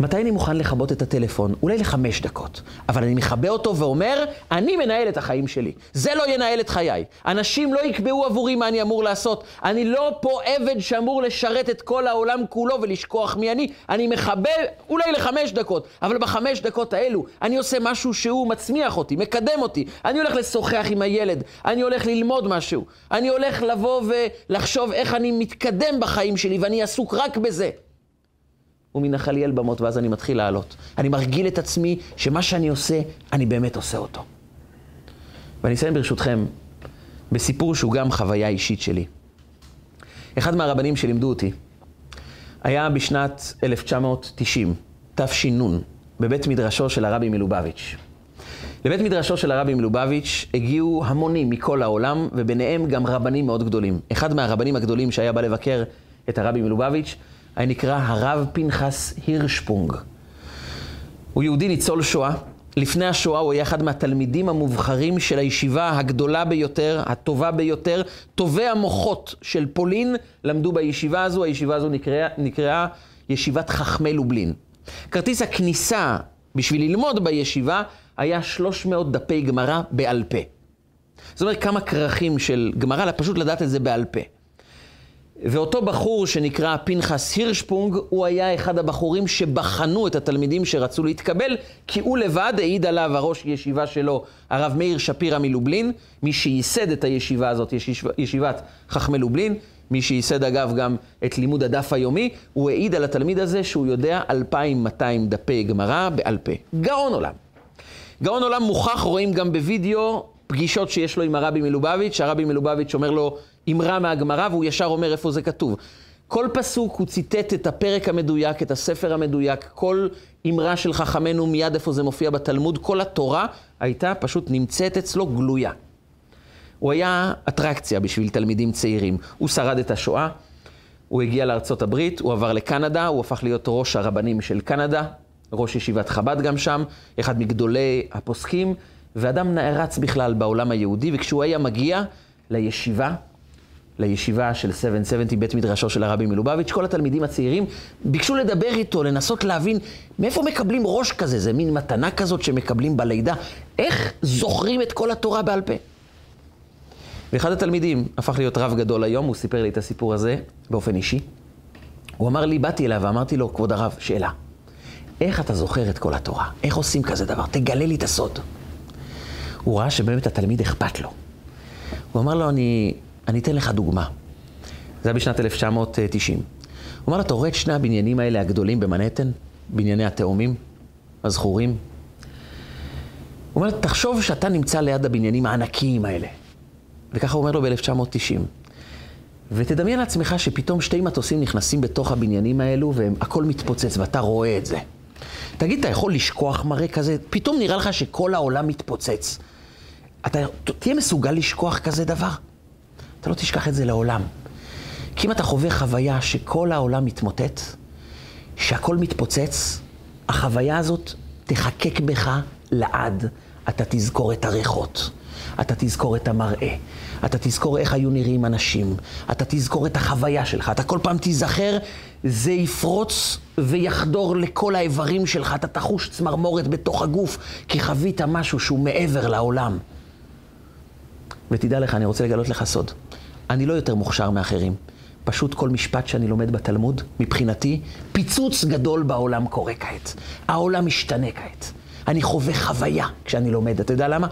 [SPEAKER 1] מתי אני מוכן לכבות את הטלפון? אולי לחמש דקות. אבל אני מכבה אותו ואומר, אני מנהל את החיים שלי. זה לא ינהל את חיי. אנשים לא יקבעו עבורי מה אני אמור לעשות. אני לא פה עבד שאמור לשרת את כל העולם כולו ולשכוח מי אני. אני מכבה אולי לחמש דקות, אבל בחמש דקות האלו אני עושה משהו שהוא מצמיח אותי, מקדם אותי. אני הולך לשוחח עם הילד, אני הולך ללמוד משהו. אני הולך לבוא ולחשוב איך אני מתקדם בחיים שלי ואני עסוק רק בזה. ומנחליאל במות, ואז אני מתחיל לעלות. אני מרגיל את עצמי שמה שאני עושה, אני באמת עושה אותו. ואני אסיים ברשותכם בסיפור שהוא גם חוויה אישית שלי. אחד מהרבנים שלימדו אותי היה בשנת 1990, תש"ן, בבית מדרשו של הרבי מלובביץ'. לבית מדרשו של הרבי מלובביץ' הגיעו המונים מכל העולם, וביניהם גם רבנים מאוד גדולים. אחד מהרבנים הגדולים שהיה בא לבקר את הרבי מלובביץ' היה נקרא הרב פנחס הירשפונג. הוא יהודי ניצול שואה. לפני השואה הוא היה אחד מהתלמידים המובחרים של הישיבה הגדולה ביותר, הטובה ביותר. טובי המוחות של פולין למדו בישיבה הזו, הישיבה הזו נקראה, נקראה ישיבת חכמי לובלין. כרטיס הכניסה בשביל ללמוד בישיבה היה 300 דפי גמרא בעל פה. זאת אומרת, כמה כרכים של גמרא, פשוט לדעת את זה בעל פה. ואותו בחור שנקרא פנחס הירשפונג, הוא היה אחד הבחורים שבחנו את התלמידים שרצו להתקבל, כי הוא לבד העיד עליו הראש ישיבה שלו, הרב מאיר שפירא מלובלין, מי שייסד את הישיבה הזאת, ישיב, ישיבת חכמי לובלין, מי שייסד אגב גם את לימוד הדף היומי, הוא העיד על התלמיד הזה שהוא יודע 2,200 דפי גמרא בעל פה. גאון עולם. גאון עולם מוכח, רואים גם בווידאו פגישות שיש לו עם הרבי מלובביץ', הרבי מלובביץ' אומר לו אמרה מהגמרא, והוא ישר אומר איפה זה כתוב. כל פסוק הוא ציטט את הפרק המדויק, את הספר המדויק, כל אמרה של חכמינו מיד איפה זה מופיע בתלמוד, כל התורה הייתה פשוט נמצאת אצלו גלויה. הוא היה אטרקציה בשביל תלמידים צעירים. הוא שרד את השואה, הוא הגיע לארצות הברית, הוא עבר לקנדה, הוא הפך להיות ראש הרבנים של קנדה, ראש ישיבת חב"ד גם שם, אחד מגדולי הפוסקים, ואדם נערץ בכלל בעולם היהודי, וכשהוא היה מגיע לישיבה, לישיבה של 770, בית מדרשו של הרבי מלובביץ', כל התלמידים הצעירים ביקשו לדבר איתו, לנסות להבין מאיפה מקבלים ראש כזה, זה מין מתנה כזאת שמקבלים בלידה, איך זוכרים את כל התורה בעל פה. ואחד התלמידים הפך להיות רב גדול היום, הוא סיפר לי את הסיפור הזה באופן אישי. הוא אמר לי, באתי אליו ואמרתי לו, כבוד הרב, שאלה. איך אתה זוכר את כל התורה? איך עושים כזה דבר? תגלה לי את הסוד. הוא ראה שבאמת התלמיד אכפת לו. הוא אמר לו, אני, אני אתן לך דוגמה. זה היה בשנת 1990. הוא אמר לו, אתה רואה את שני הבניינים האלה הגדולים במנהטן? בנייני התאומים, הזכורים? הוא אומר, תחשוב שאתה נמצא ליד הבניינים הענקיים האלה. וככה הוא אומר לו ב-1990. ותדמיין לעצמך שפתאום שתי מטוסים נכנסים בתוך הבניינים האלו והכל מתפוצץ ואתה רואה את זה. תגיד, אתה יכול לשכוח מראה כזה? פתאום נראה לך שכל העולם מתפוצץ. אתה תהיה מסוגל לשכוח כזה דבר? אתה לא תשכח את זה לעולם. כי אם אתה חווה חוויה שכל העולם מתמוטט, שהכל מתפוצץ, החוויה הזאת תחקק בך לעד. אתה תזכור את הריחות, אתה תזכור את המראה, אתה תזכור איך היו נראים אנשים, אתה תזכור את החוויה שלך, אתה כל פעם תיזכר, זה יפרוץ ויחדור לכל האיברים שלך, אתה תחוש צמרמורת בתוך הגוף, כי חווית משהו שהוא מעבר לעולם. ותדע לך, אני רוצה לגלות לך סוד. אני לא יותר מוכשר מאחרים. פשוט כל משפט שאני לומד בתלמוד, מבחינתי, פיצוץ גדול בעולם קורה כעת. העולם משתנה כעת. אני חווה חוויה כשאני לומד. אתה יודע למה?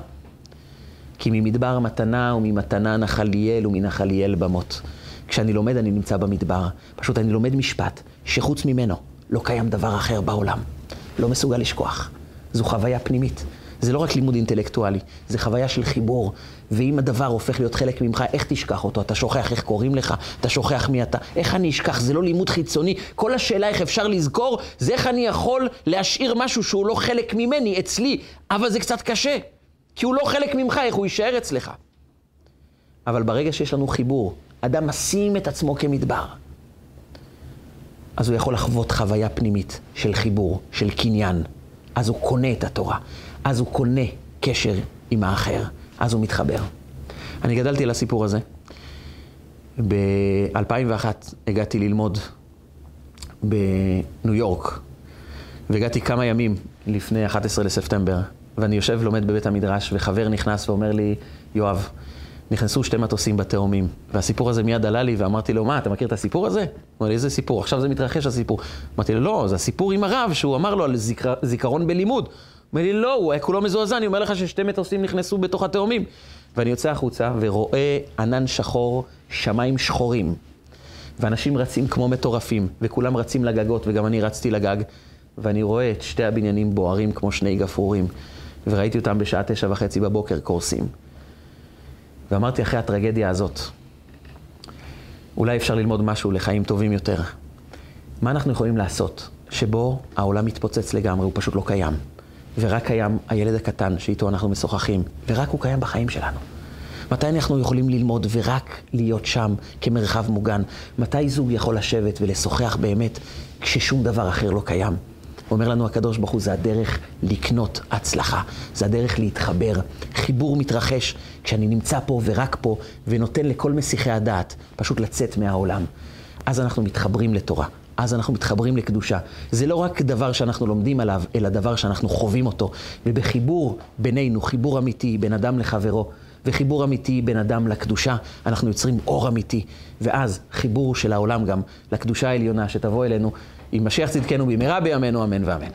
[SPEAKER 1] כי ממדבר מתנה וממתנה נחליאל ומנחליאל במות. כשאני לומד אני נמצא במדבר. פשוט אני לומד משפט שחוץ ממנו לא קיים דבר אחר בעולם. לא מסוגל לשכוח. זו חוויה פנימית. זה לא רק לימוד אינטלקטואלי, זה חוויה של חיבור. ואם הדבר הופך להיות חלק ממך, איך תשכח אותו? אתה שוכח איך קוראים לך, אתה שוכח מי אתה. איך אני אשכח? זה לא לימוד חיצוני. כל השאלה איך אפשר לזכור, זה איך אני יכול להשאיר משהו שהוא לא חלק ממני, אצלי. אבל זה קצת קשה, כי הוא לא חלק ממך, איך הוא יישאר אצלך. אבל ברגע שיש לנו חיבור, אדם משים את עצמו כמדבר. אז הוא יכול לחוות חוויה פנימית של חיבור, של קניין. אז הוא קונה את התורה. אז הוא קונה קשר עם האחר. אז הוא מתחבר. אני גדלתי על הסיפור הזה. ב-2001 הגעתי ללמוד בניו יורק, והגעתי כמה ימים לפני 11 לספטמבר, ואני יושב ולומד בבית המדרש, וחבר נכנס ואומר לי, יואב, נכנסו שתי מטוסים בתאומים. והסיפור הזה מיד עלה לי, ואמרתי לו, מה, אתה מכיר את הסיפור הזה? הוא אמר לי, איזה סיפור? עכשיו זה מתרחש הסיפור. אמרתי לו, לא, זה הסיפור עם הרב, שהוא אמר לו על זיכר, זיכרון בלימוד. אומר לי, לא, הוא היה כולו מזועזע, אני אומר לך ששתי מטוסים נכנסו בתוך התאומים. ואני יוצא החוצה ורואה ענן שחור, שמיים שחורים. ואנשים רצים כמו מטורפים, וכולם רצים לגגות, וגם אני רצתי לגג, ואני רואה את שתי הבניינים בוערים כמו שני גפרורים, וראיתי אותם בשעה תשע וחצי בבוקר קורסים. ואמרתי, אחרי הטרגדיה הזאת, אולי אפשר ללמוד משהו לחיים טובים יותר. מה אנחנו יכולים לעשות שבו העולם מתפוצץ לגמרי, הוא פשוט לא קיים. ורק קיים הילד הקטן שאיתו אנחנו משוחחים, ורק הוא קיים בחיים שלנו. מתי אנחנו יכולים ללמוד ורק להיות שם כמרחב מוגן? מתי זוג יכול לשבת ולשוחח באמת כששום דבר אחר לא קיים? אומר לנו הקדוש ברוך הוא, זה הדרך לקנות הצלחה, זה הדרך להתחבר. חיבור מתרחש כשאני נמצא פה ורק פה, ונותן לכל מסיחי הדעת פשוט לצאת מהעולם. אז אנחנו מתחברים לתורה. אז אנחנו מתחברים לקדושה. זה לא רק דבר שאנחנו לומדים עליו, אלא דבר שאנחנו חווים אותו. ובחיבור בינינו, חיבור אמיתי בין אדם לחברו, וחיבור אמיתי בין אדם לקדושה, אנחנו יוצרים אור אמיתי, ואז חיבור של העולם גם לקדושה העליונה שתבוא אלינו עם משיח צדקנו במהרה בימינו, אמן ואמן.